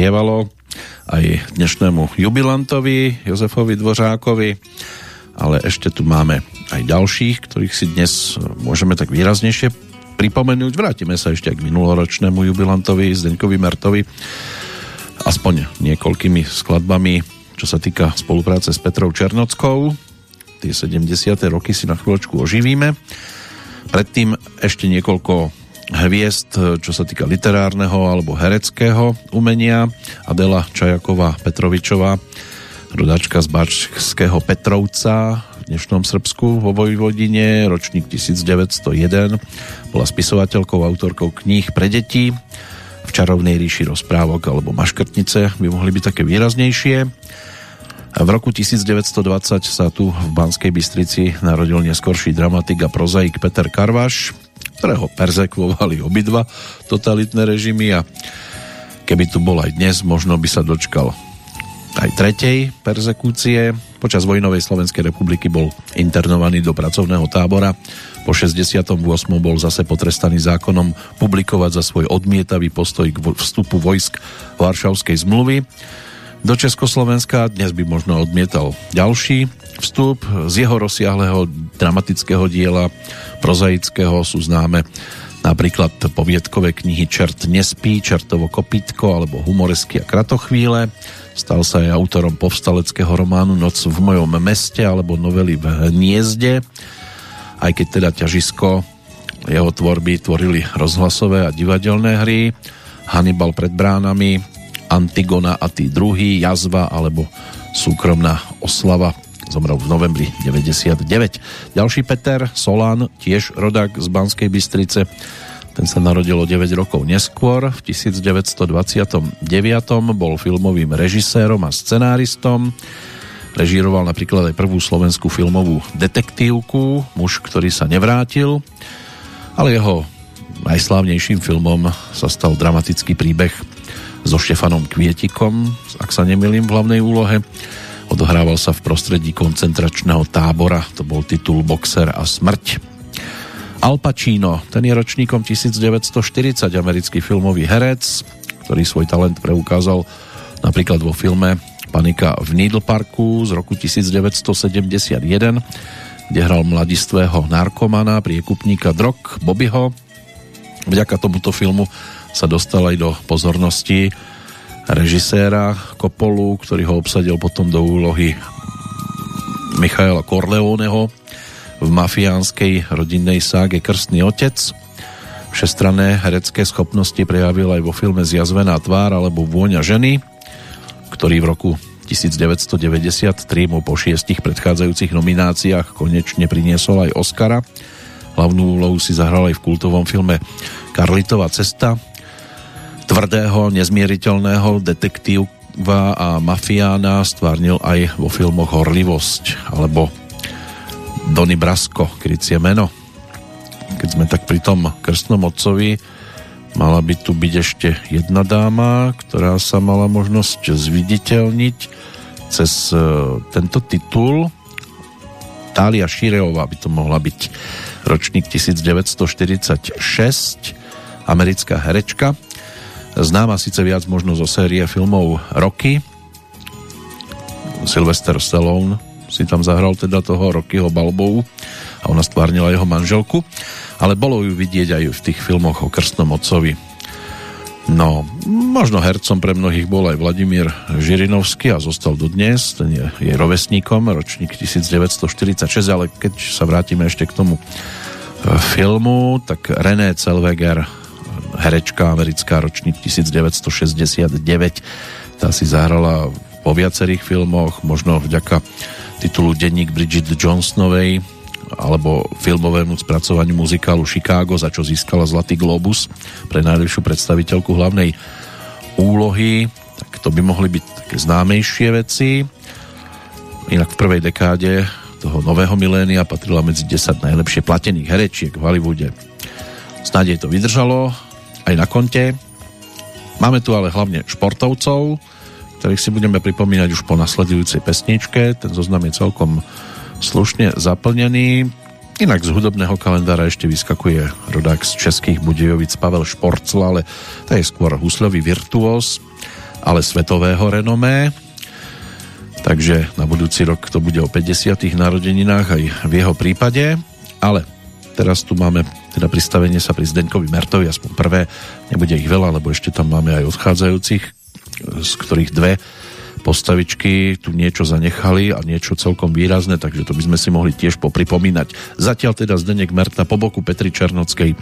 spievalo aj dnešnému jubilantovi Jozefovi Dvořákovi, ale ešte tu máme aj ďalších, ktorých si dnes môžeme tak výraznejšie pripomenúť. Vrátime sa ešte aj k minuloročnému jubilantovi Zdeňkovi Mertovi aspoň niekoľkými skladbami, čo sa týka spolupráce s Petrou Černockou. Tie 70. roky si na chvíľočku oživíme. Predtým ešte niekoľko hviezd, čo sa týka literárneho alebo hereckého umenia. Adela Čajaková Petrovičová, rodačka z Bačského Petrovca v dnešnom Srbsku vo Vojvodine, ročník 1901. Bola spisovateľkou, autorkou kníh pre deti. V čarovnej ríši rozprávok alebo maškrtnice by mohli byť také výraznejšie. V roku 1920 sa tu v Banskej Bystrici narodil neskorší dramatik a prozaik Peter Karvaš, ktorého perzekvovali obidva totalitné režimy a keby tu bol aj dnes, možno by sa dočkal aj tretej perzekúcie. Počas vojnovej Slovenskej republiky bol internovaný do pracovného tábora. Po 68. bol zase potrestaný zákonom publikovať za svoj odmietavý postoj k vstupu vojsk Varšavskej zmluvy do Československa. Dnes by možno odmietal ďalší vstup. Z jeho rozsiahleho dramatického diela prozaického sú známe napríklad poviedkové knihy Čert nespí, Čertovo kopítko alebo Humoresky a kratochvíle. Stal sa aj autorom povstaleckého románu Noc v mojom meste alebo novely v Hniezde. Aj keď teda ťažisko jeho tvorby tvorili rozhlasové a divadelné hry. Hannibal pred bránami, Antigona a tí druhý, Jazva alebo súkromná oslava zomrel v novembri 99. Ďalší Peter Solán, tiež rodák z Banskej Bystrice, ten sa narodil o 9 rokov neskôr. V 1929. bol filmovým režisérom a scenáristom. Režíroval napríklad aj prvú slovenskú filmovú detektívku Muž, ktorý sa nevrátil. Ale jeho najslávnejším filmom sa stal dramatický príbeh so Štefanom Kvietikom, ak sa nemilím v hlavnej úlohe. Odohrával sa v prostredí koncentračného tábora, to bol titul Boxer a smrť. Al Pacino, ten je ročníkom 1940, americký filmový herec, ktorý svoj talent preukázal napríklad vo filme Panika v Needle Parku z roku 1971, kde hral mladistvého narkomana, priekupníka drog Bobbyho. Vďaka tomuto filmu sa dostal aj do pozornosti režiséra Kopolu, ktorý ho obsadil potom do úlohy Michaela Corleoneho v mafiánskej rodinnej ságe Krstný otec. Všestrané herecké schopnosti prejavil aj vo filme Zjazvená tvár alebo Vôňa ženy, ktorý v roku 1993 mu po šiestich predchádzajúcich nomináciách konečne priniesol aj Oscara. Hlavnú úlohu si zahral aj v kultovom filme Karlitová cesta, tvrdého, nezmieriteľného detektíva a mafiána stvárnil aj vo filmoch Horlivosť alebo Donny Brasko, krycie meno. Keď sme tak pri tom krstnom otcovi, mala by tu byť ešte jedna dáma, ktorá sa mala možnosť zviditeľniť cez e, tento titul. Tália Šireová by to mohla byť ročník 1946, americká herečka, Známa síce viac možno zo série filmov Rocky. Sylvester Stallone si tam zahral teda toho Rockyho Balbovu a ona stvárnila jeho manželku, ale bolo ju vidieť aj v tých filmoch o krstnom otcovi. No, možno hercom pre mnohých bol aj Vladimír Žirinovský a zostal dodnes, ten je jej rovesníkom, ročník 1946, ale keď sa vrátime ešte k tomu e, filmu, tak René Zellweger herečka americká, ročník 1969. Tá si zahrala po viacerých filmoch, možno vďaka titulu Denník Bridget Johnsonovej alebo filmovému spracovaniu muzikálu Chicago, za čo získala Zlatý Globus pre najlepšiu predstaviteľku hlavnej úlohy. Tak to by mohli byť také známejšie veci. Inak v prvej dekáde toho nového milénia patrila medzi 10 najlepšie platených herečiek v Hollywoode. Snáď jej to vydržalo, aj na konte. Máme tu ale hlavne športovcov, ktorých si budeme pripomínať už po nasledujúcej pesničke. Ten zoznam je celkom slušne zaplnený. Inak z hudobného kalendára ešte vyskakuje rodák z českých Budejovic Pavel Šporcl, ale to je skôr huslový virtuós, ale svetového renomé. Takže na budúci rok to bude o 50. narodeninách aj v jeho prípade. Ale teraz tu máme teda pristavenie sa pri Zdeňkovi Mertovi, aspoň prvé, nebude ich veľa, lebo ešte tam máme aj odchádzajúcich, z ktorých dve postavičky tu niečo zanechali a niečo celkom výrazné, takže to by sme si mohli tiež popripomínať. Zatiaľ teda Zdenek Merta po boku Petri Černockej.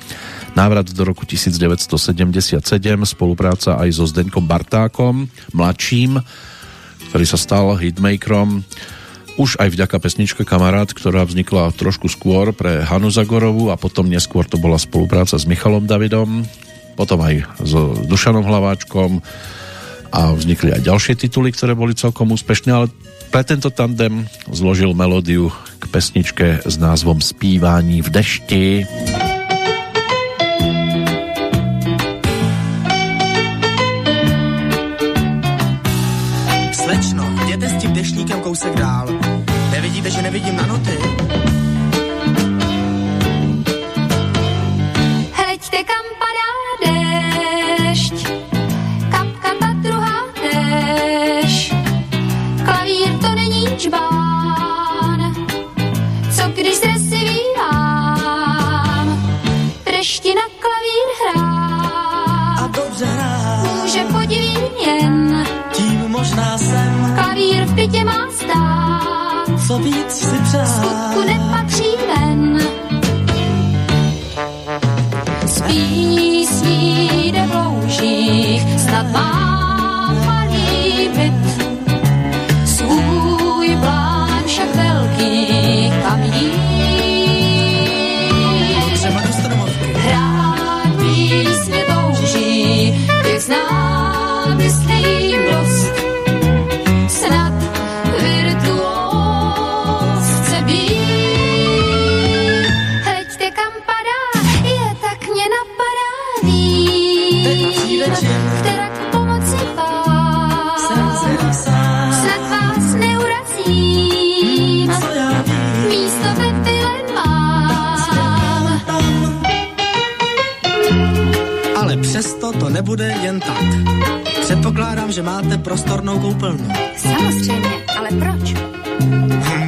Návrat do roku 1977, spolupráca aj so Zdenkom Bartákom, mladším, ktorý sa stal hitmakerom už aj vďaka pesničke Kamarát, ktorá vznikla trošku skôr pre Hanu Zagorovu a potom neskôr to bola spolupráca s Michalom Davidom, potom aj s Dušanom Hlaváčkom, a vznikli aj ďalšie tituly, ktoré boli celkom úspešné, ale pre tento tandem zložil melódiu k pesničke s názvom Spívání v dešti. Slečno, jděte s tím deštníkem kousek dál. Nevidíte, že nevidím na noty? Hleďte, kam padá déšť, kapka ta druhá též. Klavír to není čbán, co když se si vívám, dešti na klavír hrát. A dobře hrát, Může podivím jen, tím možná jsem, klavír v bytě má stát, co víc si přát. skutku nepatří ven. Z písní jde v loužích, snad mám Čin. která k pomoci sám, Snad vás neurazím, co já vím. místo ve byle mám. Ale přesto to nebude jen tak. Předpokládám, že máte prostornou koupelnu. Samozřejmě, ale proč?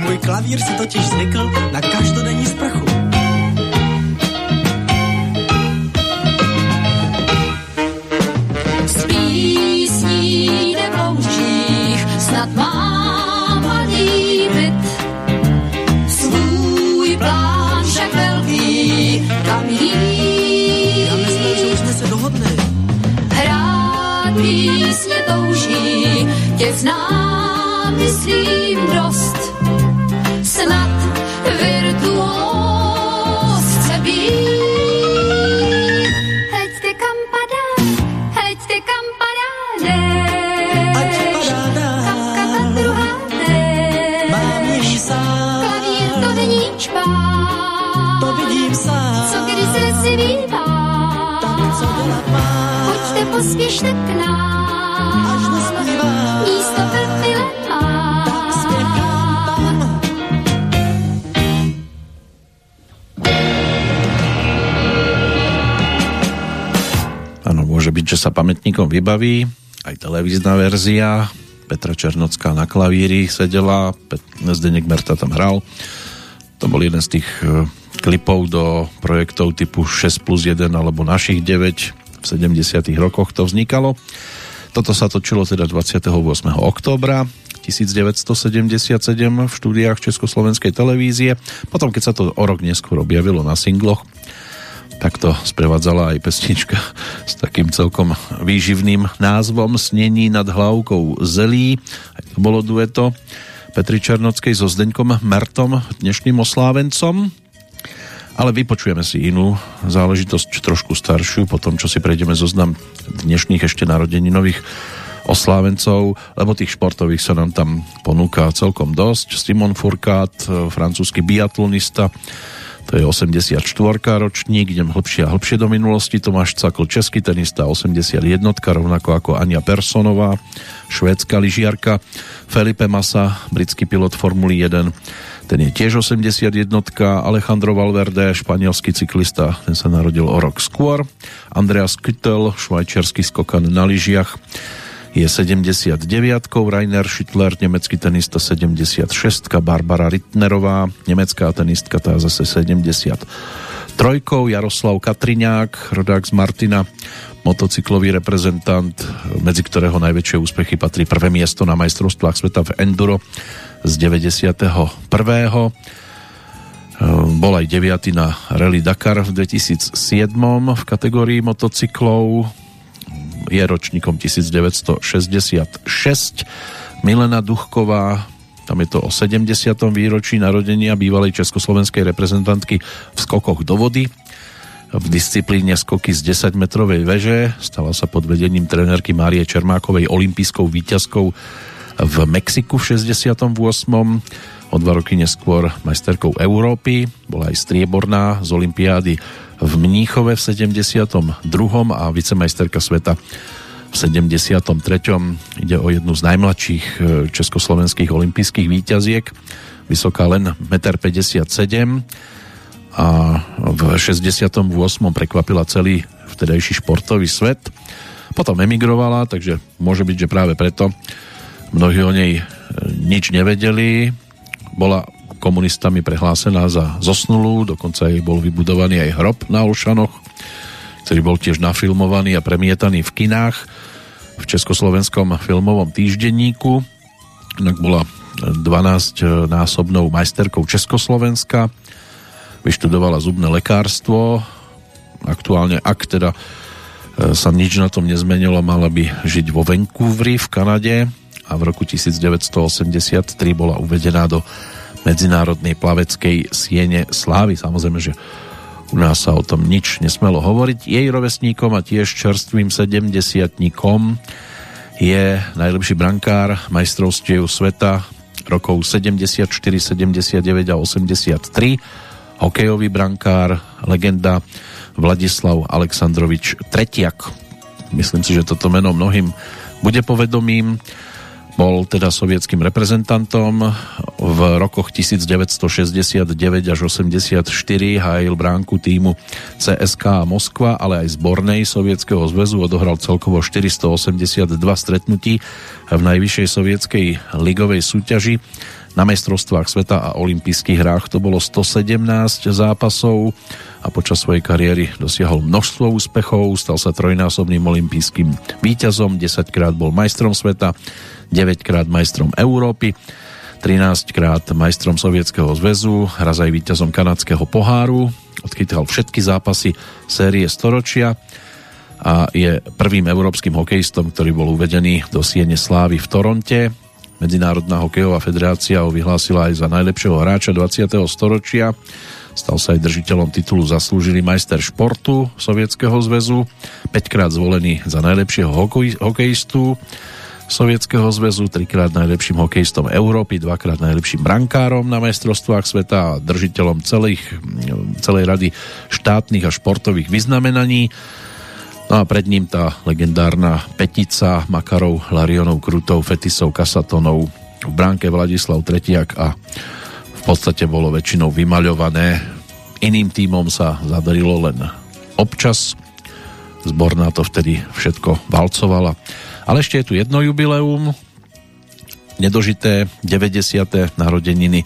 Můj klavír si totiž zvykl na každodenní sprchu. Těch znám, myslím dost. Pamätníkom vybaví aj televízna verzia. Petra Černocká na klavíri sedela, Zdeněk Merta tam hral. To bol jeden z tých e, klipov do projektov typu 6 plus 1 alebo našich 9 v 70 rokoch to vznikalo. Toto sa točilo teda 28. októbra 1977 v štúdiách Československej televízie. Potom, keď sa to o rok neskôr objavilo na singloch, takto sprevádzala aj pesnička s takým celkom výživným názvom Snení nad hlavkou zelí. Aj to bolo dueto Petri Černockej so Zdeňkom Mertom, dnešným oslávencom. Ale vypočujeme si inú záležitosť trošku staršiu, po tom, čo si prejdeme zoznam dnešných ešte narodeninových oslávencov, lebo tých športových sa nám tam ponúka celkom dosť. Simon Furkát, francúzsky biatlonista, to je 84 ročník, idem hlbšie a hlbšie do minulosti. Tomáš Cakl, český tenista, 81, rovnako ako Ania Personová, švédska lyžiarka, Felipe Massa, britský pilot Formuly 1, ten je tiež 81 Alejandro Valverde, španielský cyklista, ten sa narodil o rok skôr. Andreas Küttel, švajčiarsky skokan na lyžiach, je 79 Rainer Schittler, nemecký tenista 76 Barbara Rittnerová, nemecká tenistka tá zase 70 trojkou Jaroslav Katriňák, rodák z Martina, motocyklový reprezentant, medzi ktorého najväčšie úspechy patrí prvé miesto na majstrovstvách sveta v Enduro z 91. Ehm, bol aj 9. na Rally Dakar v 2007 v kategórii motocyklov. Je ročníkom 1966. Milena Duchková, tam je to o 70. výročí narodenia bývalej československej reprezentantky v skokoch do vody v disciplíne skoky z 10-metrovej veže. Stala sa pod vedením trenérky Márie Čermákovej olympijskou výťazkou v Mexiku v 68. O dva roky neskôr majsterkou Európy. Bola aj strieborná z Olympiády v Mníchove v 72. a vicemajsterka sveta v 73. Ide o jednu z najmladších e, československých olympijských výťaziek. Vysoká len 1,57 m a v 68. prekvapila celý vtedajší športový svet. Potom emigrovala, takže môže byť, že práve preto Mnohí o nej e, nič nevedeli. Bola komunistami prehlásená za zosnulú, dokonca jej bol vybudovaný aj hrob na Olšanoch, ktorý bol tiež nafilmovaný a premietaný v kinách v Československom filmovom týždenníku. Inak bola 12-násobnou majsterkou Československa, vyštudovala zubné lekárstvo, aktuálne, ak teda e, sa nič na tom nezmenilo, mala by žiť vo Vancouveri v Kanade, a v roku 1983 bola uvedená do medzinárodnej plaveckej siene slávy. Samozrejme, že u nás sa o tom nič nesmelo hovoriť. Jej rovesníkom a tiež čerstvým sedemdesiatníkom je najlepší brankár majstrovstiev sveta rokov 74, 79 a 83, hokejový brankár, legenda Vladislav Aleksandrovič Tretiak. Myslím si, že toto meno mnohým bude povedomím. Bol teda sovietským reprezentantom v rokoch 1969 až 84 hájil bránku týmu CSK Moskva, ale aj zbornej Sovietskeho zväzu odohral celkovo 482 stretnutí v najvyššej sovietskej ligovej súťaži. Na majstrovstvách sveta a olympijských hrách. To bolo 117 zápasov a počas svojej kariéry dosiahol množstvo úspechov, stal sa trojnásobným olympijským víťazom, 10 krát bol majstrom sveta, 9 krát majstrom Európy, 13 krát majstrom Sovietskeho zväzu, raz aj víťazom kanadského poháru, odchytal všetky zápasy série storočia a je prvým európskym hokejistom, ktorý bol uvedený do Siene Slávy v Toronte. Medzinárodná hokejová federácia ho vyhlásila aj za najlepšieho hráča 20. storočia. Stal sa aj držiteľom titulu Zaslúžili majster športu Sovietskeho zväzu, 5 krát zvolený za najlepšieho hokej, hokejistu Sovietskeho zväzu, trikrát najlepším hokejistom Európy, dvakrát najlepším brankárom na majstrovstvách sveta a držiteľom celých, celej rady štátnych a športových vyznamenaní. No a pred ním tá legendárna petica Makarov, Larionov, Krutov, Fetisov, Kasatonov v bránke Vladislav Tretiak a v podstate bolo väčšinou vymaľované. Iným týmom sa zadarilo len občas. Zborná to vtedy všetko valcovala. Ale ešte je tu jedno jubileum, nedožité 90. narodeniny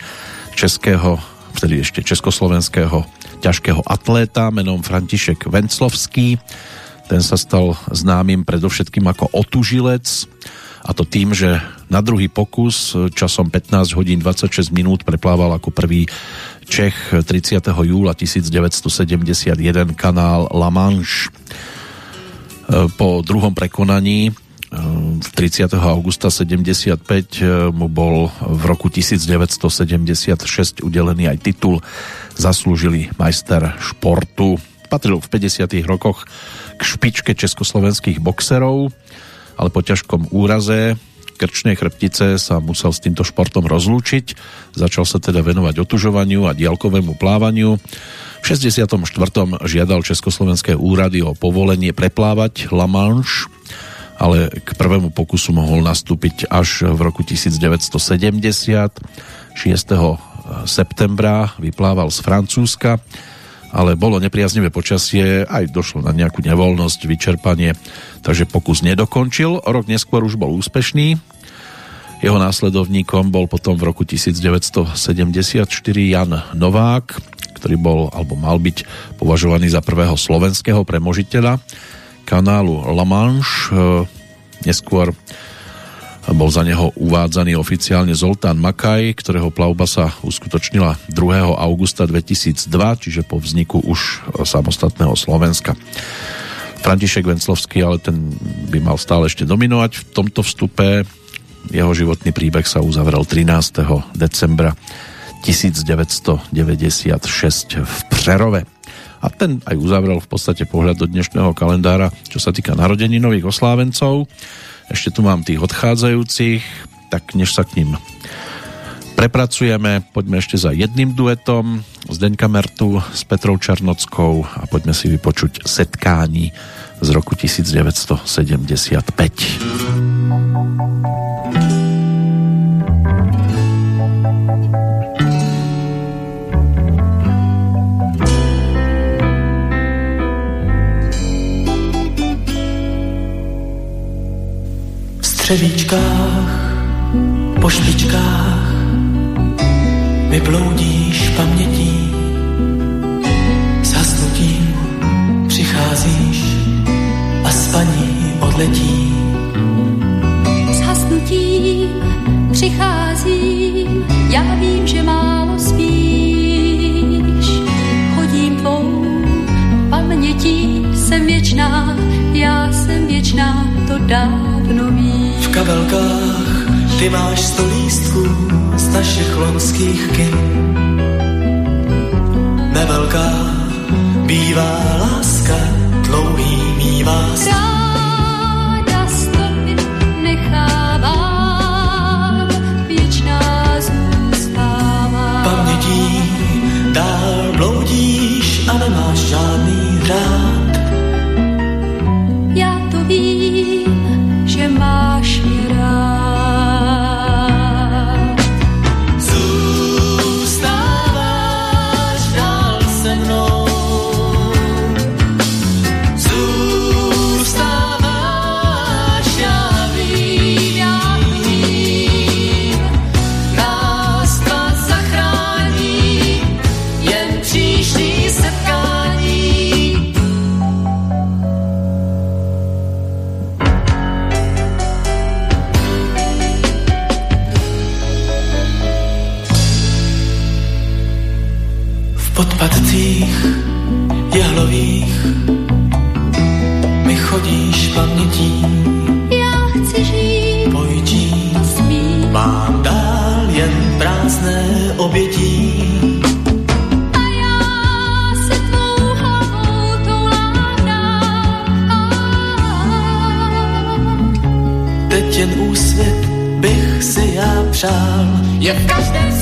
českého, vtedy ešte československého ťažkého atléta menom František Venclovský. Ten sa stal známym predovšetkým ako otužilec a to tým, že na druhý pokus časom 15 hodín 26 minút preplával ako prvý Čech 30. júla 1971 kanál La Manche. Po druhom prekonaní 30. augusta 75 eh, mu bol v roku 1976 udelený aj titul zaslúžili majster športu. Patril v 50. rokoch k špičke československých boxerov, ale po ťažkom úraze krčnej chrbtice sa musel s týmto športom rozlúčiť. Začal sa teda venovať otužovaniu a diaľkovému plávaniu. V 64. žiadal československé úrady o povolenie preplávať La Manche ale k prvému pokusu mohol nastúpiť až v roku 1970. 6. septembra vyplával z Francúzska, ale bolo nepriaznivé počasie, aj došlo na nejakú nevoľnosť, vyčerpanie, takže pokus nedokončil. Rok neskôr už bol úspešný. Jeho následovníkom bol potom v roku 1974 Jan Novák, ktorý bol alebo mal byť považovaný za prvého slovenského premožiteľa kanálu La Manche. Neskôr bol za neho uvádzaný oficiálne Zoltán Makaj, ktorého plavba sa uskutočnila 2. augusta 2002, čiže po vzniku už samostatného Slovenska. František Venclovský, ale ten by mal stále ešte dominovať v tomto vstupe. Jeho životný príbeh sa uzavrel 13. decembra 1996 v Přerove. A ten aj uzavrel v podstate pohľad do dnešného kalendára, čo sa týka narodení nových oslávencov. Ešte tu mám tých odchádzajúcich, tak než sa k ním prepracujeme, poďme ešte za jedným duetom Zdeňka Mertu s Petrou Čarnockou a poďme si vypočuť setkání z roku 1975. střevíčkách, po špičkách mi bloudíš pamětí. S hasnutím přicházíš a spaní odletí. S hasnutím přicházím, já vím, že málo spíš. Chodím tvou pamětí, jsem věčná, já jsem věčná, to dávno vím kabelkách ty máš sto lístků z našich lonských kin. Nevelká bývá láska, dlouhý mývá Ráda stopy nechávám, věčná zůstává. Pamětí dál bloudíš a nemáš žádný rád. Přál je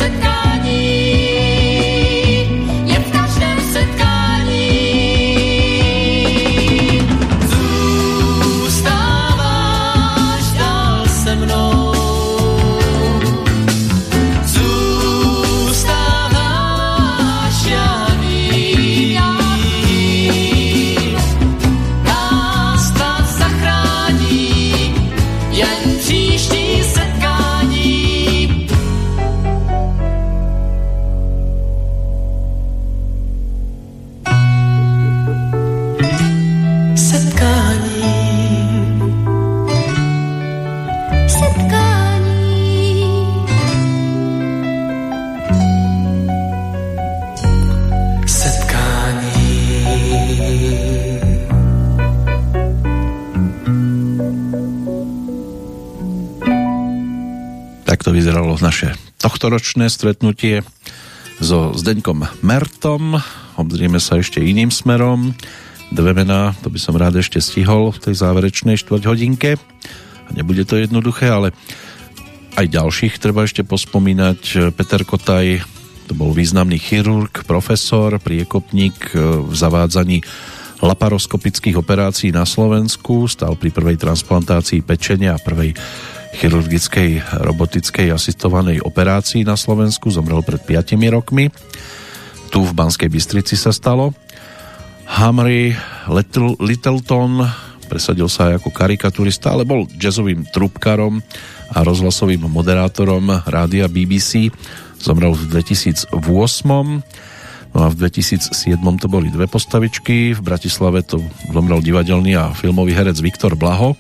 tohtoročné stretnutie so Zdeňkom Mertom. Obzrieme sa ešte iným smerom. Dve mená, to by som rád ešte stihol v tej záverečnej štvrť nebude to jednoduché, ale aj ďalších treba ešte pospomínať. Peter Kotaj, to bol významný chirurg, profesor, priekopník v zavádzaní laparoskopických operácií na Slovensku, stal pri prvej transplantácii pečenia a prvej chirurgickej robotickej asistovanej operácii na Slovensku. Zomrel pred 5 rokmi. Tu v Banskej Bystrici sa stalo. Hamry Little, Littleton presadil sa aj ako karikaturista, ale bol jazzovým trubkarom a rozhlasovým moderátorom rádia BBC. Zomrel v 2008. No a v 2007 to boli dve postavičky. V Bratislave to zomrel divadelný a filmový herec Viktor Blaho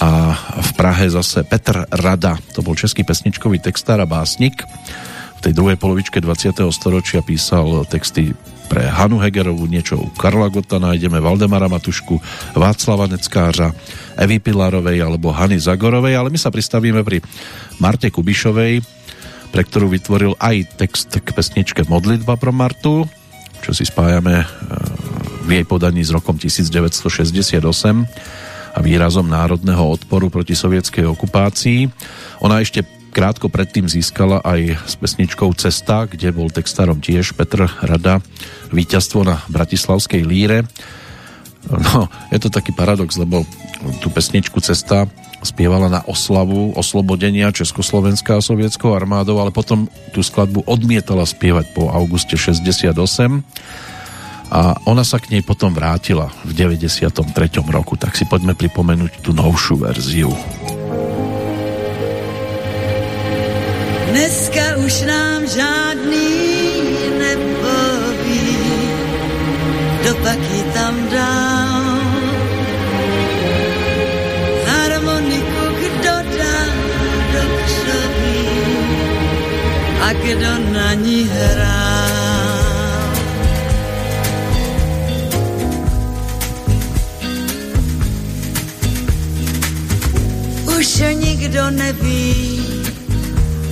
a v Prahe zase Petr Rada. To bol český pesničkový textár a básnik. V tej druhej polovičke 20. storočia písal texty pre Hanu Hegerovu, niečo u Karla Gota nájdeme Valdemara Matušku, Václava Neckářa, Evy Pilarovej alebo Hany Zagorovej, ale my sa pristavíme pri Marte Kubišovej, pre ktorú vytvoril aj text k pesničke Modlitba pro Martu, čo si spájame e, v jej podaní s rokom 1968 a výrazom národného odporu proti sovietskej okupácii. Ona ešte krátko predtým získala aj s pesničkou Cesta, kde bol textárom tiež Petr Rada víťazstvo na Bratislavskej líre. No, je to taký paradox, lebo tú pesničku Cesta spievala na oslavu oslobodenia Československá a sovietskou armádou, ale potom tú skladbu odmietala spievať po auguste 68 a ona sa k nej potom vrátila v 93. roku, tak si poďme pripomenúť tú novšiu verziu. Dneska už nám žádný nepoví, kdo pak ji tam dal. Harmoniku kdo dá do křoví a kdo na ní hrál. Už nikdo neví,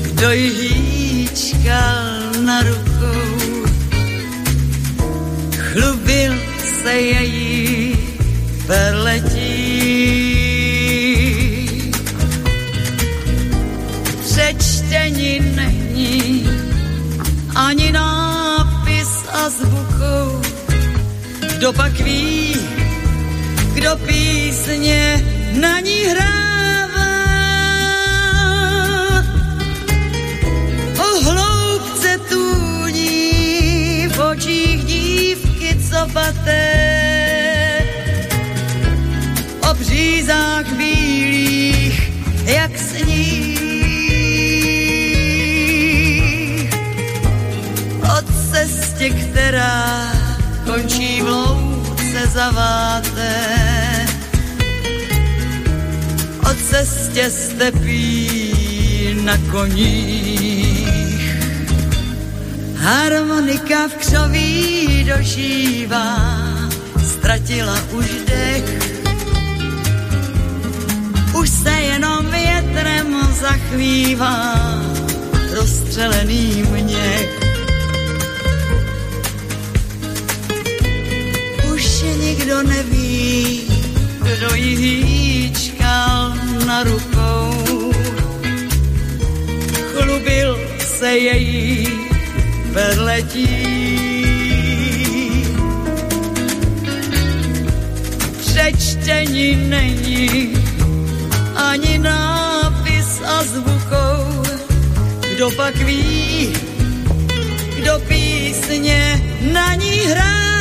kdo ji hýčkal na rukou. Chlubil se její perletí. Přečtení není ani nápis a zvukou. Kdo pak ví, kdo písně na ní hrává. Očích dívky, co paté. O břízách bílých, jak sníh. O cestě, která končí v louce zaváté. O cestě stepí na koních. Harmonika v křoví dožívá, ztratila už dech. Už se jenom větrem zachvívá rozstřelený měch. Už nikdo neví, kdo ji hýčkal na rukou. Chlubil se její perletí. Přečtení není ani nápis a zvukou. Kdo pak ví, kdo písně na ní hrává.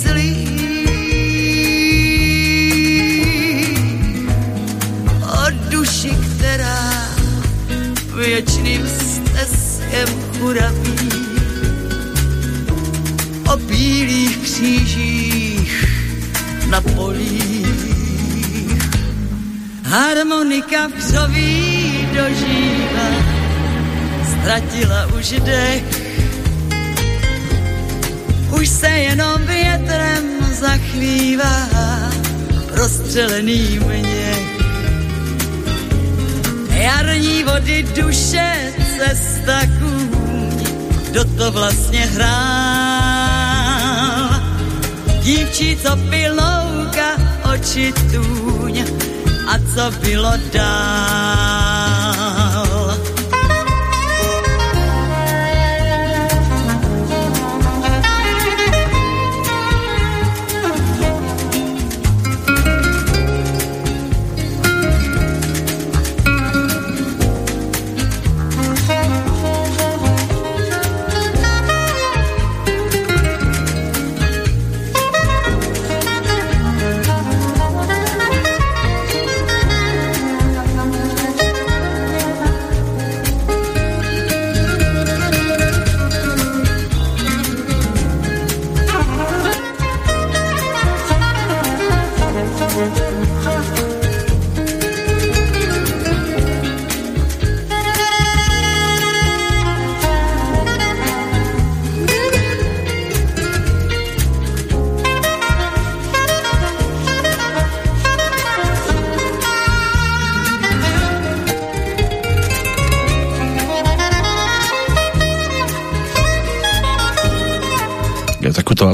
I zlých. O duši, která věčným steskem churaví. O bílých křížích na polích. Harmonika v křoví dožívá, ztratila už dech. Už se jenom větrem zachvívá rozstřelený měch. Jarní vody duše, cesta kůň, kdo to vlastně hrál. Dívčí, co pilouka, oči tůň a co bylo dál.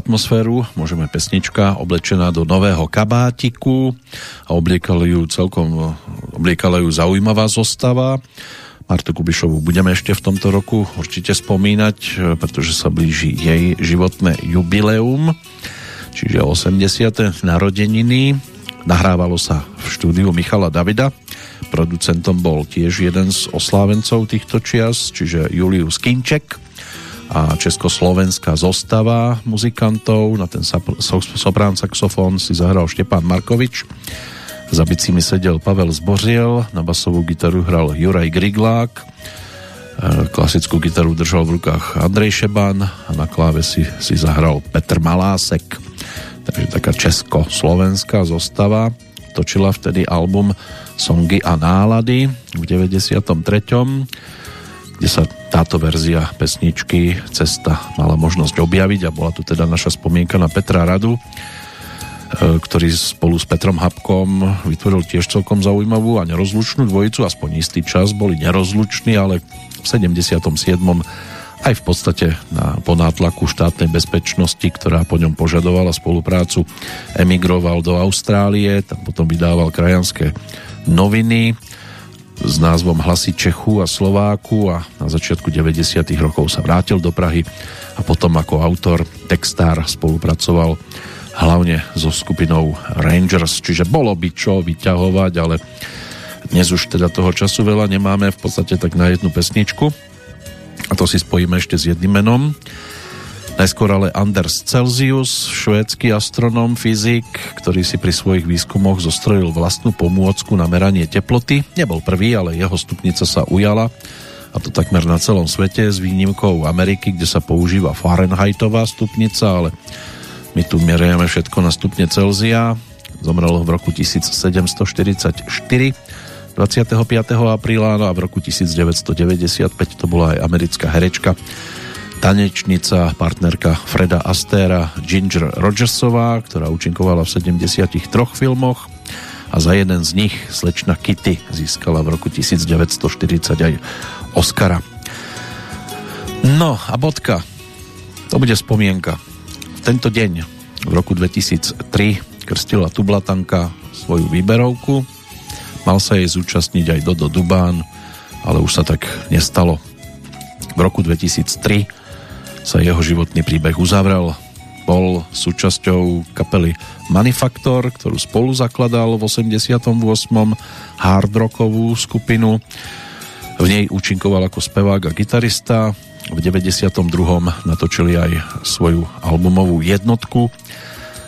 Atmosféru môžeme pesnička oblečená do nového kabátiku a obliekala ju celkom obliekala ju zaujímavá zostava. Martu Kubišovu budeme ešte v tomto roku určite spomínať, pretože sa blíži jej životné jubileum, čiže 80. narodeniny. Nahrávalo sa v štúdiu Michala Davida. Producentom bol tiež jeden z oslávencov týchto čias, čiže Julius Kinček a československá zostava muzikantov. Na ten soprán saxofón si zahral Štepán Markovič. Za bicími sedel Pavel Zbořiel, na basovú gitaru hral Juraj Griglák, e, klasickú gitaru držal v rukách Andrej Šeban a na klávesi si zahral Petr Malásek. Takže taká česko-slovenská zostava. Točila vtedy album Songy a nálady v 93 kde sa táto verzia pesničky Cesta mala možnosť objaviť a bola tu teda naša spomienka na Petra Radu, e, ktorý spolu s Petrom Habkom vytvoril tiež celkom zaujímavú a nerozlučnú dvojicu, aspoň istý čas boli nerozluční, ale v 77 aj v podstate na, po nátlaku štátnej bezpečnosti, ktorá po ňom požadovala spoluprácu, emigroval do Austrálie, tam potom vydával krajanské noviny s názvom Hlasy Čechu a Slováku a na začiatku 90. rokov sa vrátil do Prahy a potom ako autor, textár spolupracoval hlavne so skupinou Rangers, čiže bolo by čo vyťahovať, ale dnes už teda toho času veľa nemáme, v podstate tak na jednu pesničku. A to si spojíme ešte s jedným menom Najskôr ale Anders Celsius, švédsky astronóm, fyzik, ktorý si pri svojich výskumoch zostrojil vlastnú pomôcku na meranie teploty. Nebol prvý, ale jeho stupnica sa ujala a to takmer na celom svete s výnimkou Ameriky, kde sa používa Fahrenheitová stupnica, ale my tu merieme všetko na stupne Celzia. Zomrel v roku 1744 25. apríla no a v roku 1995 to bola aj americká herečka tanečnica, partnerka Freda Astéra Ginger Rogersová, ktorá účinkovala v 73 filmoch a za jeden z nich slečna Kitty získala v roku 1940 aj Oscara. No a bodka, to bude spomienka. Tento deň v roku 2003 krstila Tublatanka svoju výberovku. Mal sa jej zúčastniť aj Dodo Dubán, ale už sa tak nestalo. V roku 2003 sa jeho životný príbeh uzavrel. Bol súčasťou kapely Manifaktor, ktorú spolu zakladal v 88. hard rockovú skupinu. V nej účinkoval ako spevák a gitarista. V 92. natočili aj svoju albumovú jednotku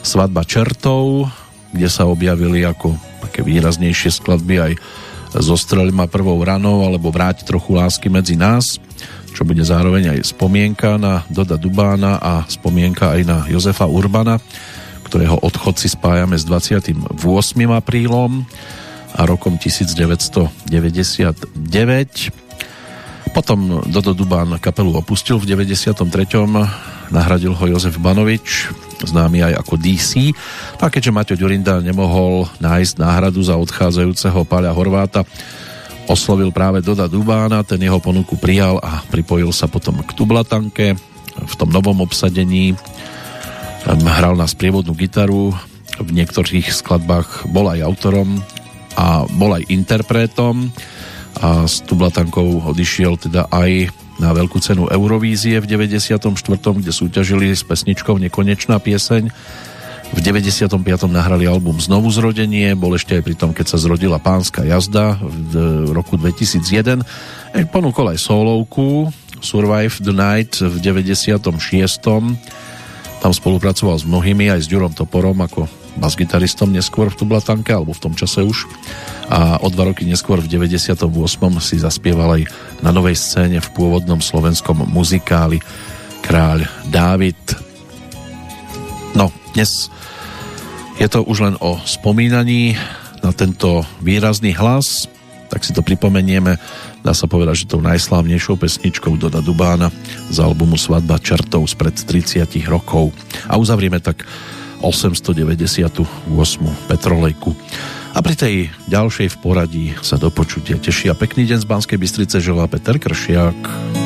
Svadba čertov, kde sa objavili ako také výraznejšie skladby aj Zostrel ma prvou ranou alebo Vráť trochu lásky medzi nás čo bude zároveň aj spomienka na Doda Dubána a spomienka aj na Jozefa Urbana, ktorého odchod si spájame s 28. aprílom a rokom 1999. Potom Dodo Dubán kapelu opustil v 93. Nahradil ho Jozef Banovič, známy aj ako DC. A keďže Maťo Ďurinda nemohol nájsť náhradu za odchádzajúceho Páľa Horváta, oslovil práve Doda Dubána, ten jeho ponuku prijal a pripojil sa potom k Tublatanke v tom novom obsadení. Hral na sprievodnú gitaru, v niektorých skladbách bol aj autorom a bol aj interpretom a s Tublatankou odišiel teda aj na veľkú cenu Eurovízie v 94., kde súťažili s pesničkou Nekonečná pieseň. V 95. nahrali album Znovu zrodenie, bol ešte aj pri tom, keď sa zrodila Pánska jazda v roku 2001. E, ponúkol aj solovku Survive the Night v 96. Tam spolupracoval s mnohými, aj s Ďurom Toporom ako bas-gitaristom neskôr v Tublatanke, alebo v tom čase už. A o dva roky neskôr v 98. si zaspieval aj na novej scéne v pôvodnom slovenskom muzikáli Kráľ Dávid. Dnes je to už len o spomínaní na tento výrazný hlas, tak si to pripomenieme. Dá sa povedať, že tou najslávnejšou pesničkou Doda Dubána z albumu Svadba čertov spred 30 rokov. A uzavrieme tak 898. Petrolejku. A pri tej ďalšej v poradí sa do počutia teší a pekný deň z Banskej Bystrice želá Peter Kršiak.